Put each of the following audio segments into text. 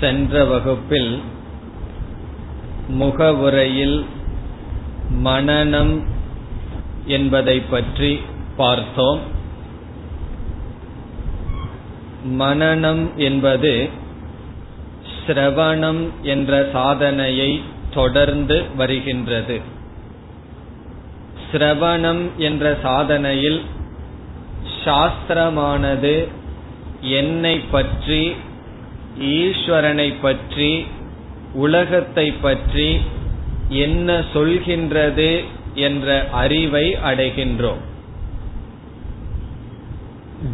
சென்ற வகுப்பில் முகவுரையில் மனநம் என்பதை பற்றி பார்த்தோம். மனநம் என்பது சிரவணம் என்ற சாதனையை தொடர்ந்து வருகின்றது. சிரவணம் என்ற சாதனையில் சாஸ்திரமானது என்னை பற்றி ஈஸ்வரனை பற்றி உலகத்தை பற்றி என்ன சொல்கின்றது என்ற அறிவை அடைகின்றோம்.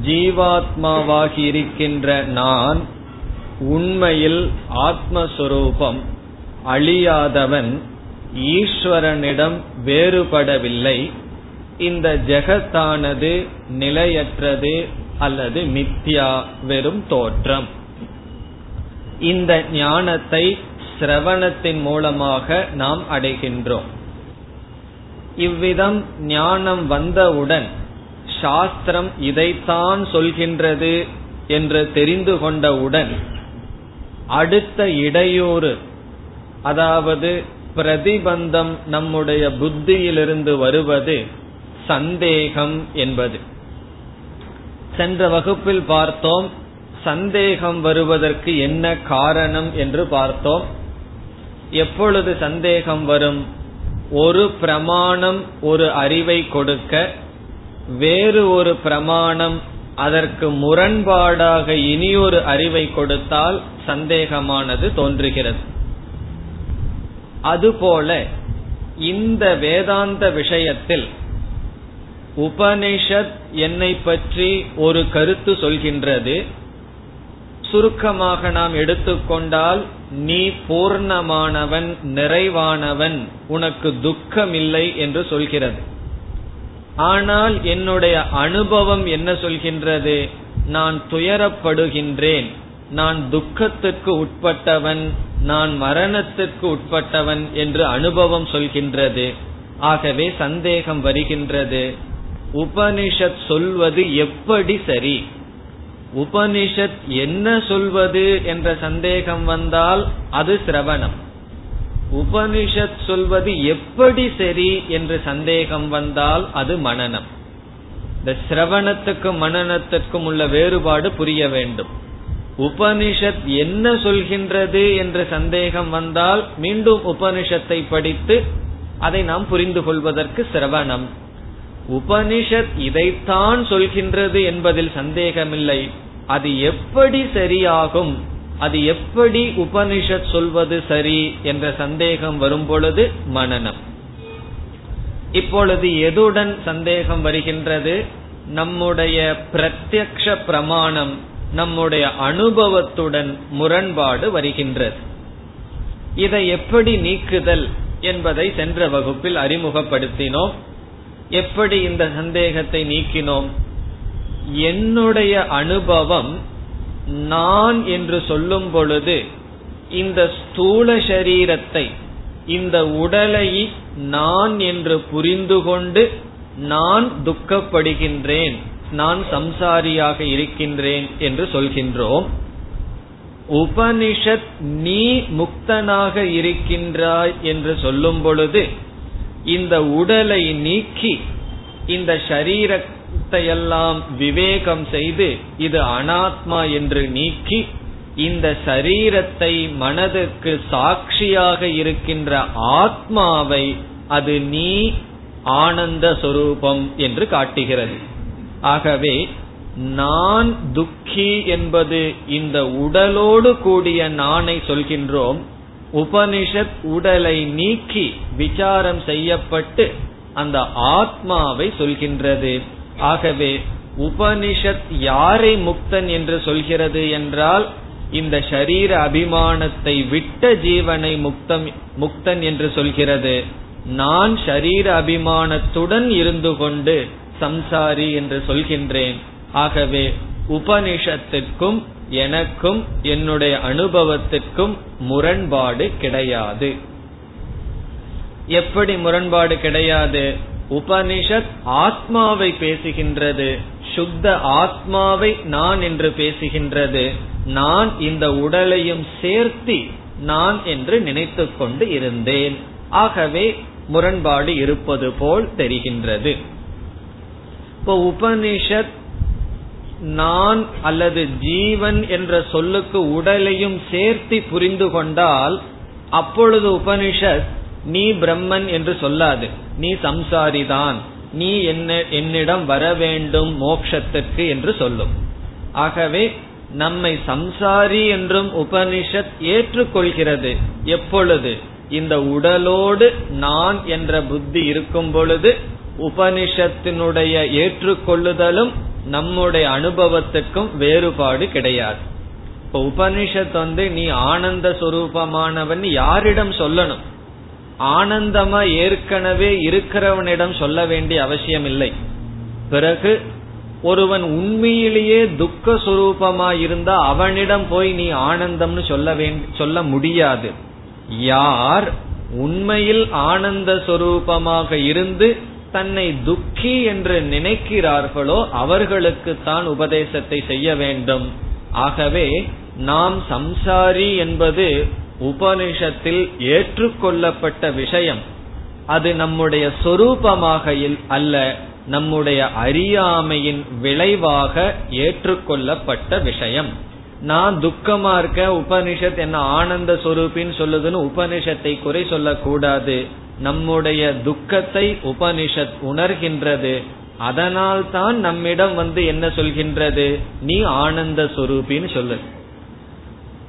ஜீவாத்மாவாகி இருக்கின்ற நான் உண்மையில் ஆத்மஸ்வரூபம் அழியாதவன் ஈஸ்வரனிடம் வேறுபடவில்லை. இந்த ஜெகத்தானது நிலையற்றது அல்லது மித்யா வெறும் தோற்றம். இந்த ஞானத்தை சிரவணத்தின் மூலமாக நாம் அடைகின்றோம். இவ்விதம் ஞானம் வந்தவுடன் சாஸ்திரம் இதைத்தான் சொல்கின்றது என்று தெரிந்து கொண்டவுடன் அடுத்த இடையூறு அதாவது பிரதிபந்தம் நம்முடைய புத்தியிலிருந்து வருவது சந்தேகம் என்பது. சென்ற வகுப்பில் பார்த்தோம் சந்தேகம் வருவதற்கு என்ன காரணம் என்று பார்த்தோம். எப்பொழுது சந்தேகம் வரும்? ஒரு பிரமாணம் ஒரு அறிவை கொடுக்க வேறு ஒரு பிரமாணம் அதற்கு முரண்பாடாக இனியொரு அறிவை கொடுத்தால் சந்தேகமானது தோன்றுகிறது. அதுபோல இந்த வேதாந்த விஷயத்தில் உபனிஷத் என்னை பற்றி ஒரு கருத்து சொல்கின்றது. சுருக்கமாக நாம் எடுத்துக்கொண்டால் நீ பூர்ணமானவன் நிறைவானவன் உனக்கு துக்கமில்லை என்று சொல்கிறது. ஆனால் என்னுடைய அனுபவம் என்ன சொல்கின்றது? நான் துயரப்படுகின்றேன். நான் துக்கத்துக்கு உட்பட்டவன் நான் மரணத்துக்கு உட்பட்டவன் என்று அனுபவம் சொல்கின்றது. ஆகவே சந்தேகம் வருகின்றது. உபனிஷத் சொல்வது எப்படி சரி? உபனிஷத் என்ன சொல்வது என்ற சந்தேகம் வந்தால் அது சிரவணம். உபனிஷத் சொல்வது எப்படி சரி என்று சந்தேகம் வந்தால் அது மனநம். இந்த சிரவணத்துக்கும் மனநத்துக்கும் உள்ள வேறுபாடு புரிய வேண்டும். உபனிஷத் என்ன சொல்கின்றது என்ற சந்தேகம் வந்தால் மீண்டும் உபனிஷத்தை படித்து அதை நாம் புரிந்து கொள்வதற்கு சிரவணம். உபனிஷத் இதைத்தான் சொல்கின்றது என்பதில் சந்தேகமில்லை. அது எப்படி சரியாகும்? அது எப்படி உபனிஷத் சொல்வது சரி என்ற சந்தேகம் வரும் பொழுது மனநம். இப்பொழுது எதுடன் சந்தேகம் வருகின்றது? நம்முடைய பிரத்யக்ஷ பிரமாணம் நம்முடைய அனுபவத்துடன் முரண்பாடு வருகின்றது. இதை எப்படி நீக்குதல் என்பதை சென்ற வகுப்பில் அறிமுகப்படுத்தினோம். எப்படி இந்த சந்தேகத்தை நீக்கினோம்? என்னுடைய அனுபவம் நான் என்று சொல்லும் பொழுது இந்த ஸ்தூல சரீரத்தை இந்த உடலை நான் என்று புரிந்து கொண்டு நான் துக்கப்படுகின்றேன் நான் சம்சாரியாக இருக்கின்றேன் என்று சொல்கின்றோம். உபனிஷத் நீ முக்தனாக இருக்கின்றாய் என்று சொல்லும் பொழுது இந்த உடலை நீக்கி இந்த சரீரத்தையெல்லாம் விவேகம் செய்து இது அனாத்மா என்று நீக்கி இந்த சரீரத்தை மனதுக்கு சாட்சியாக இருக்கின்ற ஆத்மாவை அது நீ ஆனந்த சொரூபம் என்று காட்டுகிறது. ஆகவே நான் துக்கி என்பது இந்த உடலோடு கூடிய நானை சொல்கின்றோம். உபனிஷத் உடலை நீக்கி விசாரம் செய்யப்பட்டு அந்த ஆத்மாவை சொல்கின்றது. ஆகவே உபனிஷத் யாரை முக்தன் என்று சொல்கிறது என்றால் இந்த ஷரீர அபிமானத்தை விட்ட ஜீவனை முக்தம் முக்தன் என்று சொல்கிறது. நான் ஷரீர அபிமானத்துடன் இருந்து கொண்டு சம்சாரி என்று சொல்கின்றேன். ஆகவே உபனிஷத்திற்கும் எனக்கும் என்னுடைய அனுபவத்திற்கும் முரண்பாடு கிடையாது. எப்படி முரண்பாடு கிடையாது? உபனிஷத் ஆத்மாவை பேசுகின்றது. சுத்த ஆத்மாவை நான் என்று பேசுகின்றது. நான் இந்த உடலையும் சேர்த்தி நான் என்று நினைத்து கொண்டு இருந்தேன். ஆகவே முரண்பாடு இருப்பது போல் தெரிகின்றது. இப்போ உபனிஷத் நான் அல்லது ஜீவன் என்ற சொல்லுக்கு உடலையும் சேர்த்து புரிந்து கொண்டால் அப்பொழுது உபனிஷத் நீ பிரம்மன் என்று சொல்லாது. நீ சம்சாரிதான். நீ என்ன என்னிடம் வர வேண்டும் மோக்ஷத்திற்கு என்று சொல்லும். ஆகவே நம்மை சம்சாரி என்றும் உபனிஷத் ஏற்றுக்கொள்கிறது. எப்பொழுது? இந்த உடலோடு நான் என்ற புத்தி இருக்கும் பொழுது உபனிஷத்தினுடைய ஏற்றுக்கொள்ளுதலும் நம்முடைய அனுபவத்துக்கும் வேறுபாடு கிடையாது. இப்ப உபனிஷத் வந்து நீ ஆனந்த சுரூபமானவன் யாரிடம் சொல்லணும்? ஆனந்தமா ஏற்கனவே இருக்கிறவனிடம் சொல்ல வேண்டிய அவசியம் இல்லை பிறகு ஒருவன் உண்மையிலேயே துக்க சுரூபமா இருந்தா அவனிடம் போய் நீ ஆனந்தம்னு சொல்ல வேண்டி சொல்ல முடியாது. யார் உண்மையில் ஆனந்த சுரூபமாக இருந்து தன்னை துக்கி என்று நினைக்கிறார்களோ அவர்களுக்கு தான் உபதேசத்தை செய்ய வேண்டும். ஆகவே நாம் சம்சாரி என்பது உபனிஷத்தில் ஏற்றுக்கொள்ளப்பட்ட விஷயம். அது நம்முடைய சொரூபமாக அல்ல நம்முடைய அறியாமையின் விளைவாக ஏற்றுக்கொள்ளப்பட்ட விஷயம். நான் துக்கமா இருக்க உபனிஷத் என்ன ஆனந்த சொரூபின்னு சொல்லுதுன்னு உபனிஷத்தை குறை சொல்லக்கூடாது. நம்முடைய துக்கத்தை உபனிஷத் உணர்கின்றது. அதனால் தான் நம்மிடம் வந்து என்ன சொல்கின்றது? நீ ஆனந்த சொரூபின்னு சொல்லு.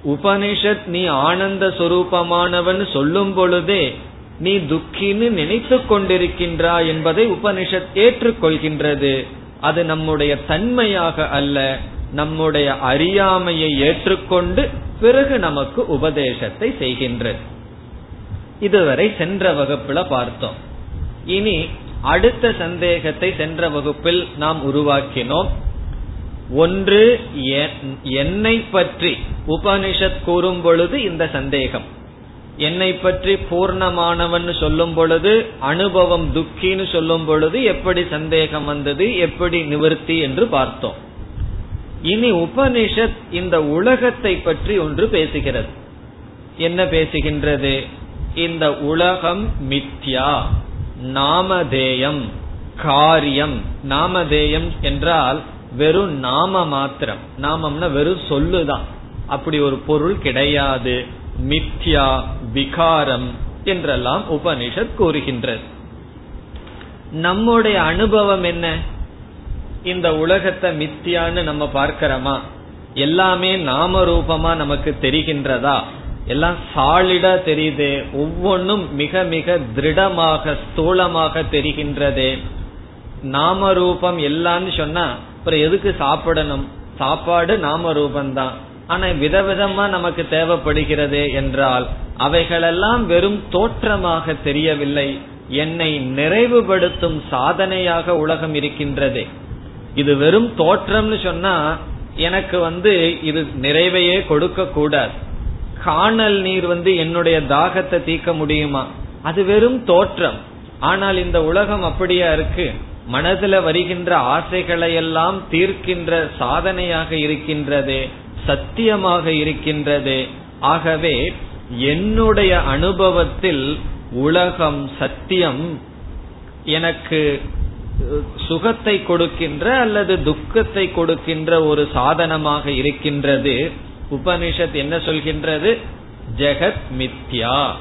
உபனிஷத் நீ ஆனந்த சொரூபமானவன் சொல்லும் பொழுதே நீ துக்கின்னு நினைத்து கொண்டிருக்கின்றா என்பதை உபனிஷத் ஏற்றுக்கொள்கின்றது. அது நம்முடைய தன்மையாக அல்ல. நம்முடைய அறியாமையை ஏற்றுக்கொண்டு பிறகு நமக்கு உபதேசத்தை செய்கின்றது இதுவரை சென்ற வகுப்புல பார்த்தோம். இனி அடுத்த சந்தேகத்தை சென்ற வகுப்பில் நாம் உருவாக்கினோம். ஒன்று என்னை பற்றி உபனிஷத் கூறும் பொழுது இந்த சந்தேகம். என்னை பற்றி பூர்ணமானவன் சொல்லும் பொழுது அனுபவம் துக்கின்னு சொல்லும் பொழுது எப்படி சந்தேகம் வந்தது எப்படி நிவர்த்தி என்று பார்த்தோம். இனி உபனிஷத் இந்த உலகத்தை பற்றி ஒன்று பேசுகிறது. என்ன பேசுகின்றது? இந்த உலகம் மித்யா நாமதேயம் காரியம். நாமதேயம் என்றால் வெறும் நாம மாத்திரம். நாமம்னா வெறும் சொல்லுதான். அப்படி ஒரு பொருள் கிடையாது. மித்யா விகாரம் என்றெல்லாம் உபனிஷத் கூறுகின்றது. நம்முடைய அனுபவம் என்ன? இந்த உலகத்தை மித்தியான்னு நம்ம பார்க்கிறோமா? எல்லாமே நாம ரூபமா நமக்கு தெரிகின்றதா? எல்லாம் சாலிடா தெரியுது. ஒவ்வொன்றும் மிக மிக திருடமாக ஸ்தூலமாக தெரிகின்றது. நாம ரூபம் எல்லாம்னு சொன்னா அப்புறம் எதுக்கு சாப்பிடணும்? சாப்பாடு நாம ரூபந்தான் ஆனா விதவிதமா நமக்கு தேவைப்படுகிறது என்றால் அவைகளெல்லாம் வெறும் தோற்றமாக தெரியவில்லை. என்னை நிறைவுபடுத்தும் சாதனையாக உலகம் இருக்கின்றது. இது வெறும் தோற்றம்னு சொன்னா எனக்கு வந்து இது நிறைவையே கொடுக்க கூடாது. காணல் நீர் வந்து என்னுடைய தாகத்தை தீர்க்க முடியுமா? அது வெறும் தோற்றம். ஆனால் இந்த உலகம் அப்படியா இருக்கு? மனதுல வருகின்ற ஆசைகளை எல்லாம் தீர்க்கின்ற சாதனையாக இருக்கின்றது சத்தியமாக இருக்கின்றது. ஆகவே என்னுடைய அனுபவத்தில் உலகம் சத்தியம் எனக்கு சுகத்தை கொடுக்கின்ற அல்லது துக்கத்தை கொடுக்கின்ற ஒரு சாதனமாக இருக்கின்றது. உபனிஷத் என்ன சொல்கின்றது? ஜெகத் மித்யா.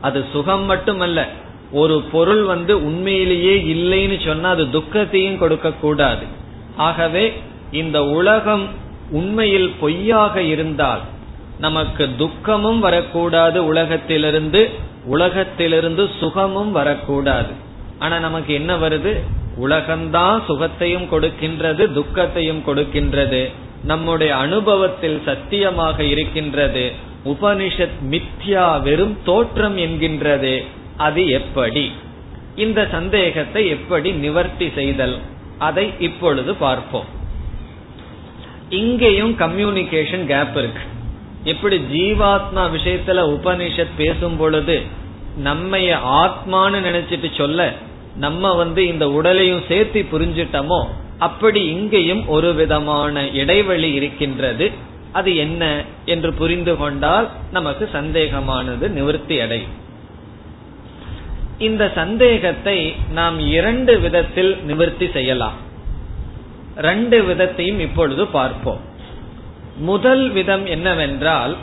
அது சுகம் மட்டுமல்ல ஒரு பொருள் வந்து உண்மையிலேயே இல்லைன்னு சொன்னா அது துக்கத்தையும் கொடுக்க கூடாது. ஆகவே இந்த உலகம் உண்மையில் பொய்யாக இருந்தால் நமக்கு துக்கமும் வரக்கூடாது உலகத்திலிருந்து உலகத்திலிருந்து சுகமும் வரக்கூடாது. ஆனா நமக்கு என்ன வருது? உலகம்தான் சுகத்தையும் கொடுக்கின்றது துக்கத்தையும் கொடுக்கின்றது. நம்முடைய அனுபவத்தில் சத்தியமாக இருக்கின்றது. உபனிஷத் மித்யா வெறும் தோற்றம் என்கின்றது. அது எப்படி? இந்த சந்தேகத்தை எப்படி நிவர்த்தி செய்தல்? அதை இப்பொழுது பார்ப்போம். இங்கேயும் கம்யூனிகேஷன் கேப் இருக்கு. எப்படி ஜீவாத்மா விஷயத்துல உபனிஷத் பேசும் பொழுது நம்ம ஆத்மான்னு நினைச்சிட்டு சொல்ல நம்ம வந்து இந்த உடலையும் சேர்த்து புரிஞ்சிட்டோமோ அப்படி இங்கேயும் ஒரு விதமான இடைவெளி இருக்கின்றது. அது என்ன என்று புரிந்து கொண்டால் நமக்கு சந்தேகமானது நிவர்த்தி அடையும். இந்த சந்தேகத்தை நாம் இரண்டு விதத்தில் நிவர்த்தி செய்யலாம். ரெண்டு விதத்தையும் இப்பொழுது பார்ப்போம். முதல் விதம் என்னவென்றால்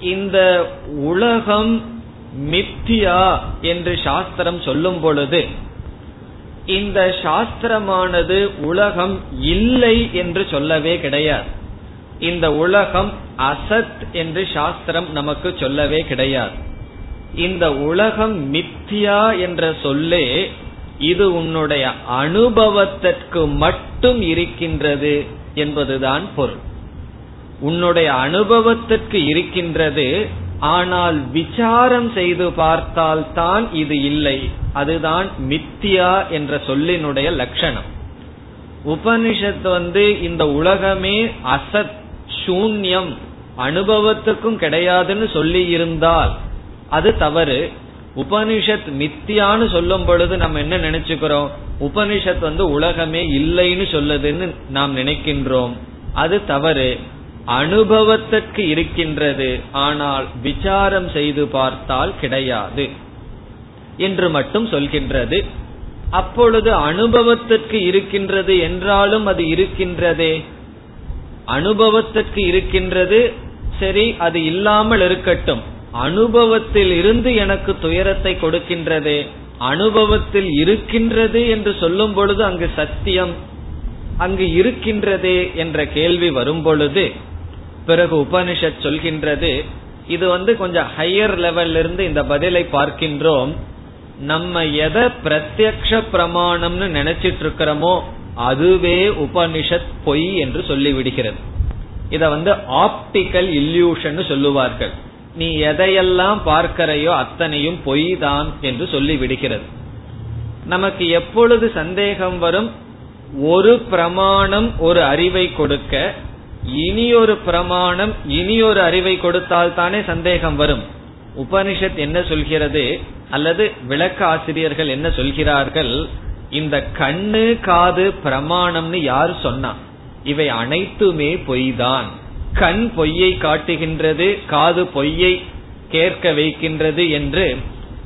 இந்த உலகம் மித்தியா என்று சாஸ்திரம் சொல்லும் பொழுது இந்த சாஸ்திரமானது உலகம் இல்லை என்று சொல்லவே கிடையாது. இந்த உலகம் அசத் என்று சாஸ்திரம் நமக்கு சொல்லவே கிடையாது. இந்த உலகம் மித்தியா என்ற சொல்லே இது உன்னுடைய அனுபவத்திற்கு மட்டும் இருக்கின்றது என்பதுதான் பொருள். உன்னுடைய அனுபவத்திற்கு இருக்கின்றது ஆனால் விசாரம் செய்து பார்த்தால் தான் இது இல்லை. அதுதான் மித்தியா என்ற சொல்லினுடைய லட்சணம். உபனிஷத் வந்து இந்த உலகமே அசத் சூன்யம் அனுபவத்துக்கும் கிடையாதுன்னு சொல்லி இருந்தால் அது தவறு. உபனிஷத் மித்தியான்னு சொல்லும் பொழுது நம்ம என்ன நினைச்சுக்கிறோம்? உபனிஷத் வந்து உலகமே இல்லைன்னு சொல்லுதுன்னு நாம் நினைக்கின்றோம். அது தவறு. அனுபவத்திற்கு இருக்கின்றது. ஆனால் விசாரம் செய்து பார்த்தால் கிடையாது. என்று மட்டும் சொல்கின்றது. அப்பொழுது அனுபவத்திற்கு இருக்கின்றது என்றாலும் அது இருக்கின்றதே? அனுபவத்திற்கு இருக்கின்றது. சரி அது இல்லாமல் இருக்கட்டும். அனுபவத்தில் இருந்து எனக்கு துயரத்தை கொடுக்கின்றதே. அனுபவத்தில் இருக்கின்றது என்று சொல்லும் பொழுது அங்கு சத்தியம் அங்கு இருக்கின்றதே என்ற கேள்வி வரும் பொழுது பிறகு உபனிஷத் சொல்கின்றது இது வந்து கொஞ்சம் ஹையர் லெவல்ல இருந்து இந்த பதிலை பார்க்கின்றோம். நம்ம எதை பிரத்யக்ஷ பிரமாணம்னு நினைச்சிட்டு இருக்கிறோமோ அதுவே உபனிஷத் பொய் என்று சொல்லிவிடுகிறது. இத வந்து ஆப்டிக்கல் இல்யூஷன் சொல்லுவார்கள். நீ எதையெல்லாம் பார்க்கிறையோ அத்தனையும் பொய் தான் என்று சொல்லி விடுகிறது நமக்கு எப்பொழுது சந்தேகம் வரும்? ஒரு பிரமாணம் ஒரு அறிவை கொடுக்க இனி ஒரு பிரமாணம் இனி ஒரு அறிவை கொடுத்தால் தானே சந்தேகம் வரும். உபனிஷத் என்ன சொல்கிறது? அல்லது விளக்க ஆசிரியர்கள் என்ன சொல்கிறார்கள்? இந்த கண்ணு காது பிரமாணம்னு யார் சொன்னா? இவை அனைத்துமே பொய்தான். கண் பொய்யை காட்டுகின்றது காது பொய்யை கேட்க வைக்கின்றது என்று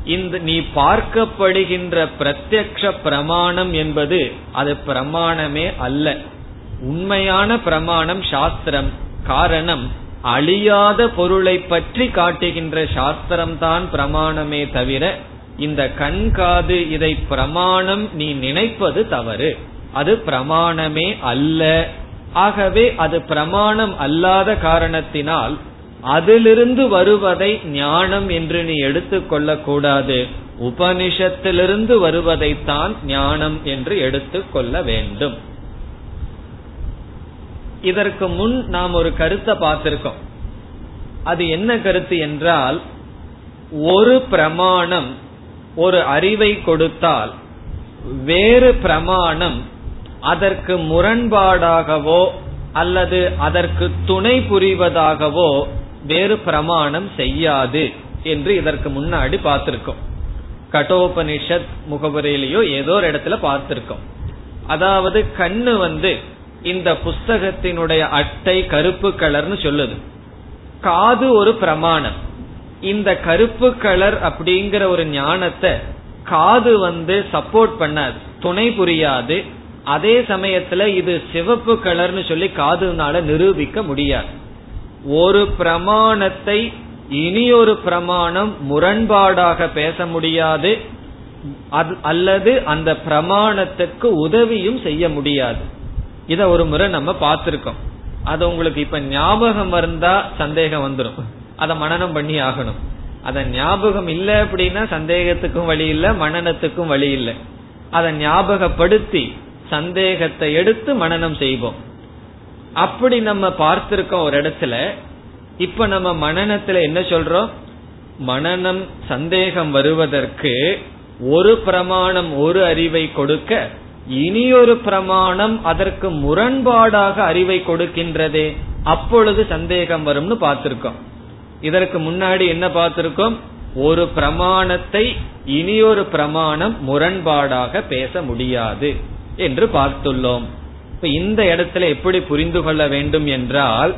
இந்த நீ பார்க்கப்படுகின்ற பிரத்யக்ஷ பிரமாணம் என்பது அது பிரமாணமே அல்ல. உண்மையான பிரமாணம் சாஸ்திரம். காரணம் அழியாத பொருளை பற்றி காட்டுகின்ற சாஸ்திரம் தான் பிரமாணமே தவிர இந்த கண் காது இதை பிரமாணம் நீ நினைப்பது தவறு. அது பிரமாணமே அல்ல. ஆகவே அது பிரமாணம் அல்லாத காரணத்தினால் அதிலிருந்து வருவதை ஞானம் என்று நீ எடுத்துக்கொள்ள கூடாது உபனிஷத்திலிருந்து வருவதைத்தான் ஞானம் என்று எடுத்துக்கொள்ள வேண்டும். இதற்கு முன் நாம் ஒரு கருத்தை பார்த்திருக்கோம். அது என்ன கருத்து என்றால் ஒரு பிரமாணம் ஒரு அறிவை கொடுத்தால் வேறு பிரமாணம் அதற்கு முரண்பாடாகவோ அல்லது அதற்கு துணை புரிவதாகவோ வேறு பிரமாணம் செய்யாது என்று இதற்கு முன்னாடி பார்த்திருக்கோம். கட்டோபனிஷத் முகவரியிலேயோ ஏதோ ஒரு இடத்துல பார்த்திருக்கோம். அதாவது கண்ணு வந்து இந்த புஸ்தகத்தினுடைய அட்டை கருப்பு கலர்னு சொல்லுது. காது ஒரு பிரமாணம். இந்த கருப்பு கலர் அப்படிங்கிற ஒரு ஞானத்தை காது வந்து சப்போர்ட் பண்ணாது துணை புரியாது. அதே சமயத்துல இது சிவப்பு கலர்னு சொல்லி காதுனால நிரூபிக்க முடியாது. ஒரு பிரமாணத்தை இனியொரு பிரமாணம் முரண்பாடாக பேச முடியாது. அல்லது அந்த பிரமாணத்துக்கு உதவியும் செய்ய முடியாது. இத ஒரு முறை நம்ம பார்த்திருக்கோம். அது உங்களுக்கு இப்ப ஞாபகம் வந்தா சந்தேகம் வந்துடும் அதை மனநம் பண்ணி ஆகணும். அத ஞாபகம் இல்ல அப்படின்னா சந்தேகத்துக்கும் வழி இல்ல மனநத்துக்கும் வழி இல்லை. அதை ஞாபகப்படுத்தி சந்தேகத்தை எடுத்து மனநம் செய்வோம். அப்படி நம்ம பார்த்திருக்கோம் ஒரு இடத்துல. இப்ப நம்ம மனநத்துல என்ன சொல்றோம்? மனநம் சந்தேகம் வருவதற்கு ஒரு பிரமாணம் ஒரு அறிவை கொடுக்க இனியொரு பிரமாணம் அதற்கு முரண்பாடாக அறிவை கொடுக்கின்றதே. அப்பொழுது சந்தேகம் வரும்னு பார்த்திருக்கோம். இதற்கு முன்னாடி என்ன பார்த்திருக்கோம்? ஒரு பிரமாணத்தை இனியொரு பிரமாணம் முரண்பாடாக பேச முடியாது என்று பார்த்துள்ளோம். இப்ப இந்த இடத்துல எப்படி புரிந்து கொள்ள வேண்டும் என்றால்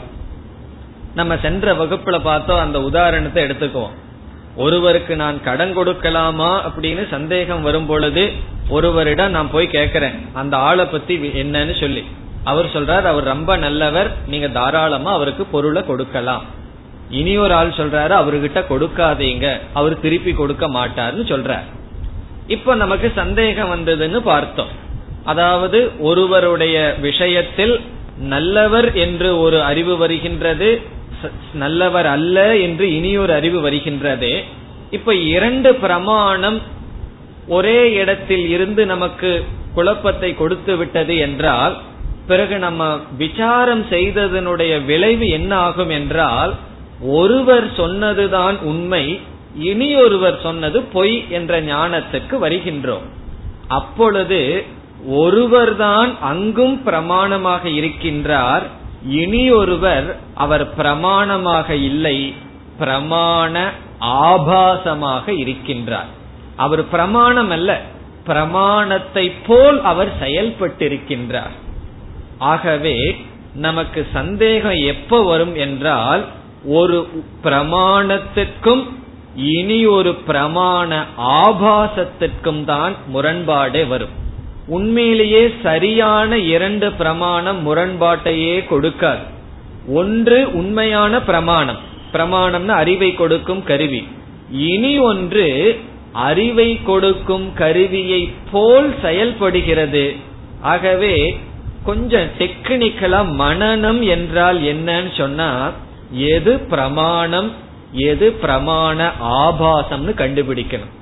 நம்ம சென்ற வகுப்புல பார்த்தோம் அந்த உதாரணத்தை எடுத்துக்குவோம். ஒருவருக்கு நான் கடன் கொடுக்கலாமா அப்படின்னு சந்தேகம் வரும் பொழுது ஒருவரிடம் நான் போய் கேட்கிறேன். அந்த ஆளை பத்தி என்னன்னு சொல்லி. அவர் சொல்றார் அவர் ரொம்ப நல்லவர். நீங்க தாராளமா அவருக்கு பொருளை கொடுக்கலாம். இனி ஒரு ஆள் சொல்றாரு அவர்கிட்ட கொடுக்காதீங்க. அவர் திருப்பி கொடுக்க மாட்டார்னு சொல்றார். இப்ப நமக்கு சந்தேகம் வந்ததுன்னு பார்த்தோம். அதாவது ஒருவருடைய விஷயத்தில் நல்லவர் என்று ஒரு அறிவு வருகின்றது நல்லவர் அல்ல என்று இனியொரு அறிவு வருகின்றது. இப்ப இரண்டு பிரமாணம் ஒரே இடத்தில் இருந்து நமக்கு குழப்பத்தை கொடுத்து விட்டது என்றால் பிறகு நம்ம விசாரம் செய்ததனுடைய விளைவு என்ன ஆகும் என்றால் ஒருவர் சொன்னதுதான் உண்மை இனி ஒருவர் சொன்னது பொய் என்ற ஞானத்துக்கு வருகின்றோம். அப்பொழுது ஒருவர்தான் அங்கும் பிரமாணமாக இருக்கின்றார் இனி ஒருவர் அவர் பிரமாணமாக இல்லை பிரமாண ஆபாசமாக இருக்கின்றார். அவர் பிரமாணம் அல்ல பிரமாணத்தை போல் அவர் செயல்பட்டிருக்கின்றார். ஆகவே நமக்கு சந்தேகம் எப்ப வரும் என்றால் ஒரு பிரமாணத்திற்கும் இனி ஒரு பிரமாண ஆபாசத்திற்கும் தான் முரண்பாடே வரும். உண்மையிலேயே சரியான இரண்டு பிரமாணம் முரண்பாட்டையே கொடுக்காது. ஒன்று உண்மையான பிரமாணம். பிரமாணம்னு அறிவை கொடுக்கும் கருவி. இனி ஒன்று அறிவை கொடுக்கும் கருவியை போல் செயல்படுகிறது. ஆகவே கொஞ்சம் டெக்னிக்கலா மனநம் என்றால் என்னன்னு சொன்னா எது பிரமாணம் எது பிரமாண ஆபாசம்னு கண்டுபிடிக்கணும்.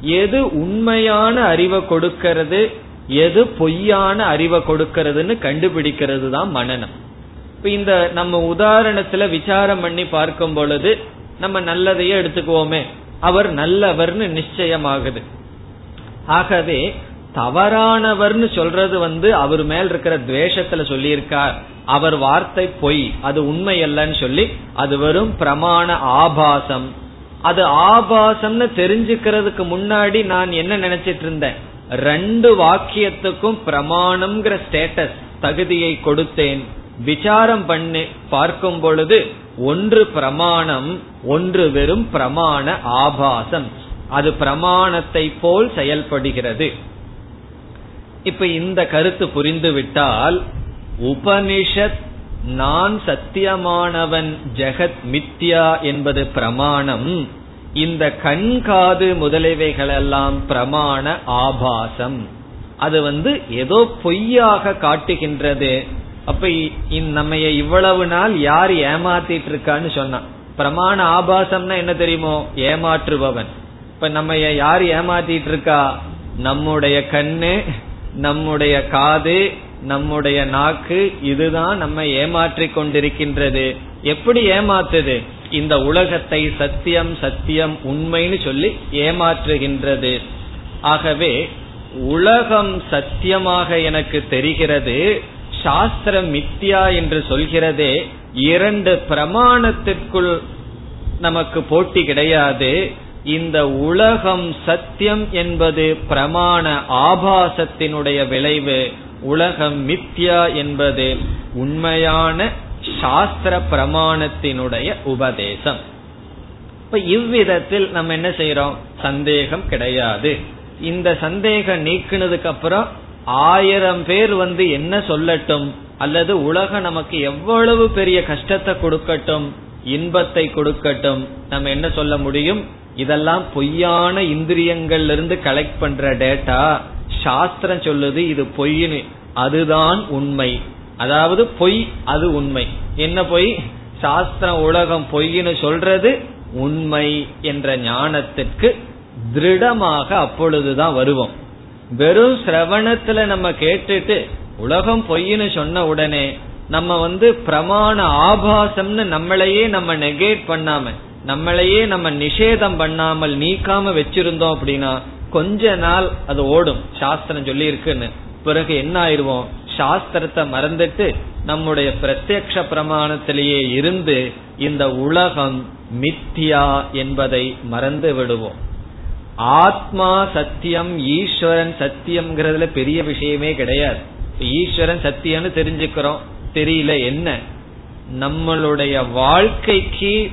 எது உண்மையான அறிவை கொடுக்கிறது எது பொய்யான அறிவை கொடுக்கிறதுன்னு கண்டுபிடிக்கிறது தான் மனநம். இப்ப இந்த நம்ம உதாரணத்துல விசாரம் பண்ணி பார்க்கும் பொழுது நம்ம நல்லதையே எடுத்துக்குவோமே. அவர் நல்லவர்னு நிச்சயமாகுது. ஆகவே தவறானவர்னு சொல்றது வந்து அவர் மேல் இருக்கிற துவேஷத்துல சொல்லியிருக்கார். அவர் வார்த்தை பொய் அது உண்மை அல்லன்னு சொல்லி அது வெறும் பிரமாண ஆபாசம். அது ஆபாசம்னு தெரிஞ்சுக்கிறதுக்கு முன்னாடி நான் என்ன நினைச்சிட்டு இருந்தேன்? ரெண்டு வாக்கியத்துக்கும் பிரமாணம்ங்கிற ஸ்டேட்டஸ் தகுதியை கொடுத்தேன். விசாரம் பண்ணி பார்க்கும் பொழுது ஒன்று பிரமாணம் ஒன்று வெறும் பிரமாண ஆபாசம். அது பிரமாணத்தை போல் செயல்படுகிறது. இப்ப இந்த கருத்து புரிந்துவிட்டால் உபனிஷத் நான் சத்தியமானவன் ஜெகத் மித்யா என்பது பிரமாணம் இந்த கண் காது முதலியவைகளெல்லாம் பிரமாண ஆபாசம். அது வந்து ஏதோ பொய்யாக காட்டுகின்றது. அப்ப நம்ம இவ்வளவு நாள் யார் ஏமாத்திட்டு இருக்கான்னு சொன்னான் பிரமாண ஆபாசம்னா என்ன தெரியுமோ? ஏமாற்றுபவன். இப்ப நம்ம யார் ஏமாத்திட்டு இருக்கா நம்முடைய கண்ணு நம்முடைய காது நம்முடைய நாக்கு இதுதான் நம்ம ஏமாற்றி கொண்டிருக்கின்றது எப்படி ஏமாத்துது? இந்த உலகத்தை சத்தியம் சத்தியம் உண்மைன்னு சொல்லி ஏமாற்றுகின்றது. ஆகவே உலகம் சத்தியமாக எனக்கு தெரிகிறது சாஸ்திரம் மித்யா என்று சொல்கிறதே இரண்டு பிரமாணத்திற்குள் நமக்கு போட்டி கிடையாது. இந்த உலகம் சத்தியம் என்பது பிரமாண ஆபாசத்தினுடைய விளைவு உலகம் மித்யா என்பது உண்மையான சாஸ்திர பிரமாணத்தினுடைய உபதேசம். இப்ப இவ்விதத்தில் நம்ம என்ன செய்யறோம் சந்தேகம் கிடையாது. இந்த சந்தேகம் நீக்கினதுக்கு அப்புறம் ஆயிரம் பேர் வந்து என்ன சொல்லட்டும்? அல்லது உலகம் நமக்கு எவ்வளவு பெரிய கஷ்டத்தை கொடுக்கட்டும்? இன்பத்தை கொடுக்கட்டும்? நம்ம என்ன சொல்ல முடியும்? இதெல்லாம் பொய்யான இந்திரியங்கள்ல இருந்து கலெக்ட் பண்ற டேட்டா சாஸ்திரம் சொல்லுது இது பொய்னு அதுதான் உண்மை. அதாவது பொய் அது உண்மை. என்ன பொய்? சாஸ்திரம் உலகம் பொய்னு சொல்றது உண்மை என்ற ஞானத்திற்கு திருடமாக அப்பொழுதுதான் வருவோம். வெறும் சிரவணத்துல நம்ம கேட்டுட்டு உலகம் பொய்னு சொன்ன உடனே நம்ம வந்து பிரமாண ஆபாசம்னு நம்மளையே நம்ம நெகேட் பண்ணாம நம்மளையே நம்ம நிஷேதம் பண்ணாமல் நீக்காம வச்சிருந்தோம் அப்படின்னா கொஞ்ச நாள் அது ஓடும் சாஸ்திரம் சொல்லி இருக்குன்னு பிறகு என்ன ஆயிருவோம்? சாஸ்திரத்தை மறந்துட்டு நம்முடைய பிரத்யக்ஷ பிரமாணத்திலேயே இருந்து இந்த உலகம் மித்தியா என்பதை மறந்து விடுவோம். ஆத்மா சத்தியம் ஈஸ்வரன் சத்தியம்ங்கிறதுல பெரிய விஷயமே கிடையாது. ஈஸ்வரன் சத்தியம்னு தெரிஞ்சுக்கிறோம். தெரியல என்ன? நம்மளுடைய வாழ்க்கைக்கு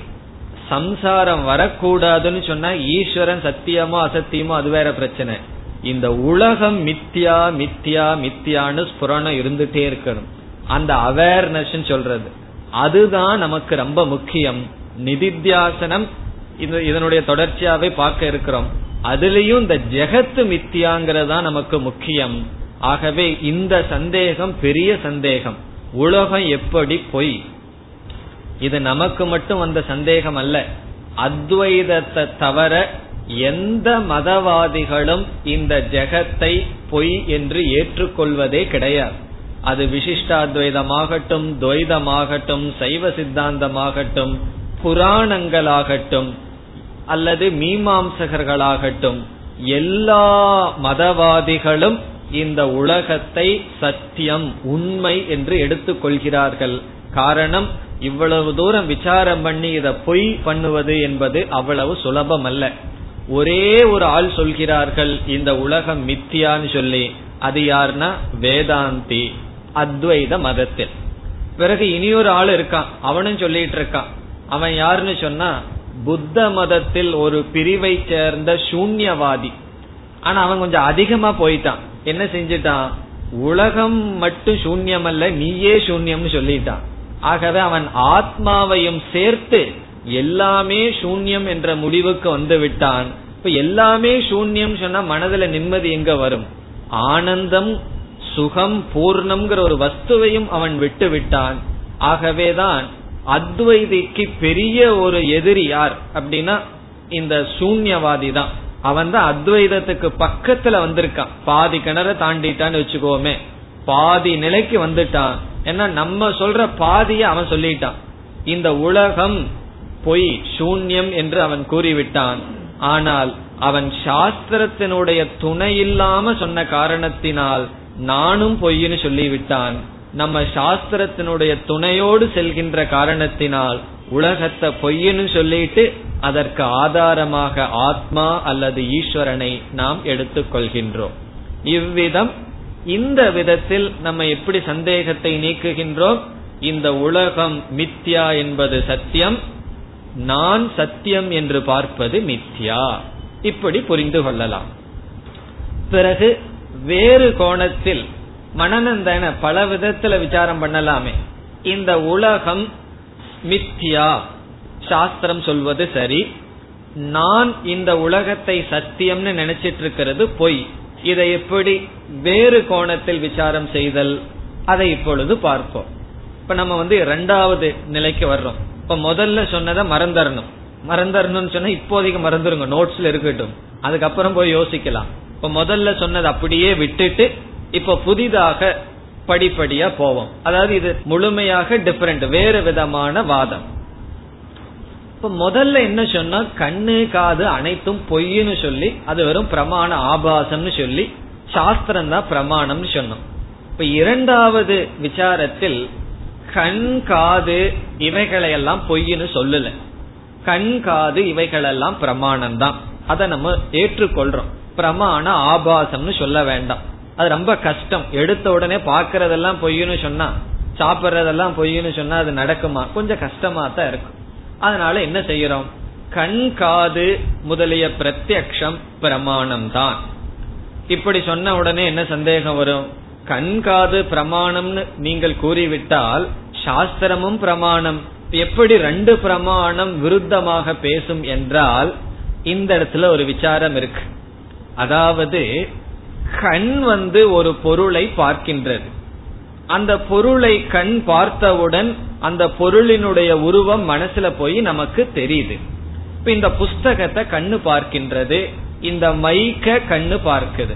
சம்சாரம் வரக்கூடாதுன்னு சொன்னா ஈஸ்வரன் சத்தியமோ அசத்தியமோ அது வேற பிரச்சனை. இந்த உலகம் மித்தியா மித்தியா மித்தியான்னு ஸ்புரணம் இருந்துட்டே இருக்கணும். அந்த அவேர்னஸ் சொல்றது. அதுதான் நமக்கு ரொம்ப முக்கியம். நிதித்தியாசனம் இதனுடைய தொடர்ச்சியாவே பார்க்க இருக்கிறோம். அதுலயும் இந்த ஜெகத்து தான் நமக்கு முக்கியம். ஆகவே இந்த சந்தேகம் பெரிய சந்தேகம். உலகம் எப்படி பொய்? இது நமக்கு மட்டும் வந்த சந்தேகம் அல்ல. அத்வைதத்தை தவிர எந்த மதவாதிகளும் இந்த ஜெகத்தை பொய் என்று ஏற்றுக்கொள்வதே கிடையாது. அது விசிஷ்டாத்வைதமாகட்டும் துவைதமாகட்டும் சைவ சித்தாந்தமாகட்டும் புராணங்களாகட்டும் அல்லது மீமாம்சகர்களாகட்டும் எல்லா மதவாதிகளும் இந்த உலகத்தை சத்தியம் உண்மை என்று எடுத்துக்கொள்கிறார்கள். காரணம் இவ்வளவு தூரம் விசாரம் பண்ணி இதை பொய் பண்ணுவது என்பது அவ்வளவு சுலபம் அல்ல ஒரே ஒரு ஆள் சொல்கிறார்கள் இந்த உலகம் மித்தியான்னு சொல்லி. அது யாருன்னா? வேதாந்தி அத்வைத மதத்தில். பிறகு இனியொரு ஆள் இருக்கான் அவனும் சொல்லிட்டு இருக்கான். அவன் யாருன்னு சொன்னா புத்த மதத்தில் ஒரு பிரிவை சேர்ந்த சூன்யவாதி. ஆனா அவன் கொஞ்சம் அதிகமா போயிட்டான். என்ன செஞ்சிட்டான்? உலகம் மட்டும் சூன்யம் அல்ல நீயே சூன்யம்னு சொல்லிட்டான். ஆகவே அவன் ஆத்மாவையும் சேர்த்து எல்லாமே சூன்யம் என்ற முடிவுக்கு வந்து விட்டான். இப்ப எல்லாமே சூன்யம் சொன்னா மனதுல நிம்மதி எங்க வரும்? ஆனந்தம் சுகம் பூர்ணம்ங்கிற ஒரு வஸ்துவையும் அவன் விட்டு விட்டான். ஆகவேதான் அத்வைதிக்கு பெரிய ஒரு எதிரி யார் அப்படின்னா இந்த சூன்யவாதி தான் அவன் தான் அத்வைதத்துக்கு பக்கத்துல வந்திருக்கான். பாதி கிணற தாண்டிட்டான்னு வச்சுக்கோமே. பாதி நிலைக்கு வந்துட்டான். ஏன்னா நம்ம சொல்ற பாதிய அவன் சொல்லிட்டான். இந்த உலகம் பொய் சூன்யம் என்று அவன் கூறிவிட்டான். ஆனால் அவன் சாஸ்திரத்தினுடைய துணை இல்லாம சொன்ன காரணத்தினால் நானும் பொய்ன்னு சொல்லிவிட்டான். நம்ம சாஸ்திரத்தினுடைய துணையோடு செல்கின்ற காரணத்தினால் உலகத்தை பொய்ன்னு சொல்லிட்டு அதற்கு ஆதாரமாக ஆத்மா அல்லது ஈஸ்வரனை நாம் எடுத்துக்கொள்கின்றோம். இவ்விதம் இந்த விதத்தில் நம்ம எப்படி சந்தேகத்தை நீக்குகின்றோம்? இந்த உலகம் மித்யா என்பது சத்தியம் நான் சத்தியம் என்று பார்ப்பது மித்யா. இப்படி புரிந்து கொள்ளலாம். பிறகு வேறு கோணத்தில் மனநந்தன பல விதத்துல விசாரம் பண்ணலாமே. இந்த உலகம் மித்யா. சாஸ்திரம் சொல்வது சரி. நான் இந்த உலகத்தை சத்தியம்னு நினைச்சிட்டு இருக்கிறது பொய். இதை எப்படி வேறு கோணத்தில் விசாரம் செய்தல்? அதை இப்பொழுது பார்ப்போம். இப்ப நம்ம வந்து இரண்டாவது நிலைக்கு வர்றோம். இப்ப முதல்ல சொன்னதை மறந்துடணும். மறந்துடணும்னு சொன்னா இப்போதைக்கு மறந்துருங்க. நோட்ஸ்ல இருக்கட்டும். அதுக்கப்புறம் போய் யோசிக்கலாம். இப்ப முதல்ல சொன்னது அப்படியே விட்டுட்டு இப்ப புதிதாக படிப்படியா போவோம். அதாவது இது முழுமையாக டிஃபரெண்ட் வேறு விதமான வாதம். இப்ப முதல்ல என்ன சொன்னா கண்ணு காது அனைத்தும் பொய்ன்னு சொல்லி அது வெறும் பிரமாண ஆபாசம்னு சொல்லி சாஸ்திரம் தான் பிரமாணம்னு சொன்னோம். இப்ப இரண்டாவது விசாரத்தில் கண் காது இவைகளை எல்லாம் பொய்ன்னு சொல்லல. கண் காது இவைகளெல்லாம் பிரமாணம் தான் அதை நம்ம ஏற்றுக்கொள்றோம். பிரமாண ஆபாசம்னு சொல்ல வேண்டாம். அது ரொம்ப கஷ்டம். எடுத்த உடனே பாக்குறதெல்லாம் பொய்னு சொன்னா சாப்பிட்றதெல்லாம் பொய்னு சொன்னா அது நடக்குமா? கொஞ்சம் கஷ்டமா தான் இருக்கும். அதனால என்ன செய்யறோம்? கண் காது முதலிய பிரத்யக்ஷம் பிரமாணம் தான் இப்படி சொன்ன உடனே என்ன சந்தேகம் வரும்? கண்காது பிரமாணம்னு நீங்கள் கூறிவிட்டால் சாஸ்திரமும் பிரமாணம். எப்படி ரெண்டு பிரமாணம் விருத்தமாக பேசும் என்றால் இந்த இடத்துல ஒரு விசாரம் இருக்கு. அதாவது கண் வந்து ஒரு பொருளை பார்க்கின்றது. அந்த பொருளை கண் பார்த்தவுடன் அந்த பொருளினுடைய உருவம் மனசுல போய் நமக்கு தெரியுது. இப்ப இந்த புஸ்தகத்தை கண்ணு பார்க்கின்றது இந்த மைக்க கண்ணு பார்க்குது.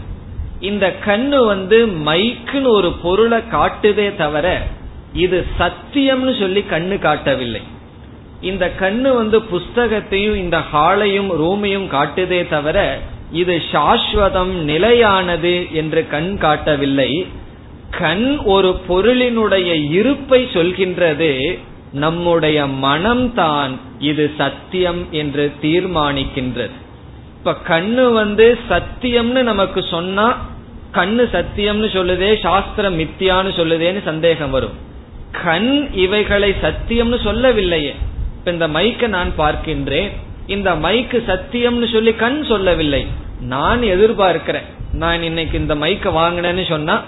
இந்த கண்ணு வந்து மைக்குன்னு ஒரு பொருளை காட்டுதே தவிர இது சத்தியம்னு சொல்லி கண்ணு காட்டவில்லை. இந்த கண்ணு வந்து புஸ்தகத்தையும் இந்த ஹாலையும் ரூமையும் காட்டுதே தவிர இது சாஸ்வதம் நிலையானது என்று கண் காட்டவில்லை. கண் ஒரு பொருளினுடைய இருப்பை சொல்கின்றது. நம்முடைய மனம்தான் இது சத்தியம் என்று தீர்மானிக்கின்றது. இப்ப கண்ணு வந்து சத்தியம்னு நமக்கு சொன்னா கண்ணு சத்தியம்னு சொல்லுதே சாஸ்திரம் மித்தியான்னு சொல்லுதேன்னு சந்தேகம் வரும். கண் இவைகளை சத்தியம்னு சொல்லவில்லையே. இப்ப இந்த மைக்கை நான் பார்க்கின்றேன். இந்த மைக்கு சத்தியம்னு சொல்லி கண் சொல்லவில்லை. நான் எதிர்பார்க்கிறேன். நான் இன்னைக்கு இந்த மைக்க வாங்கினேன்னு சொன்னா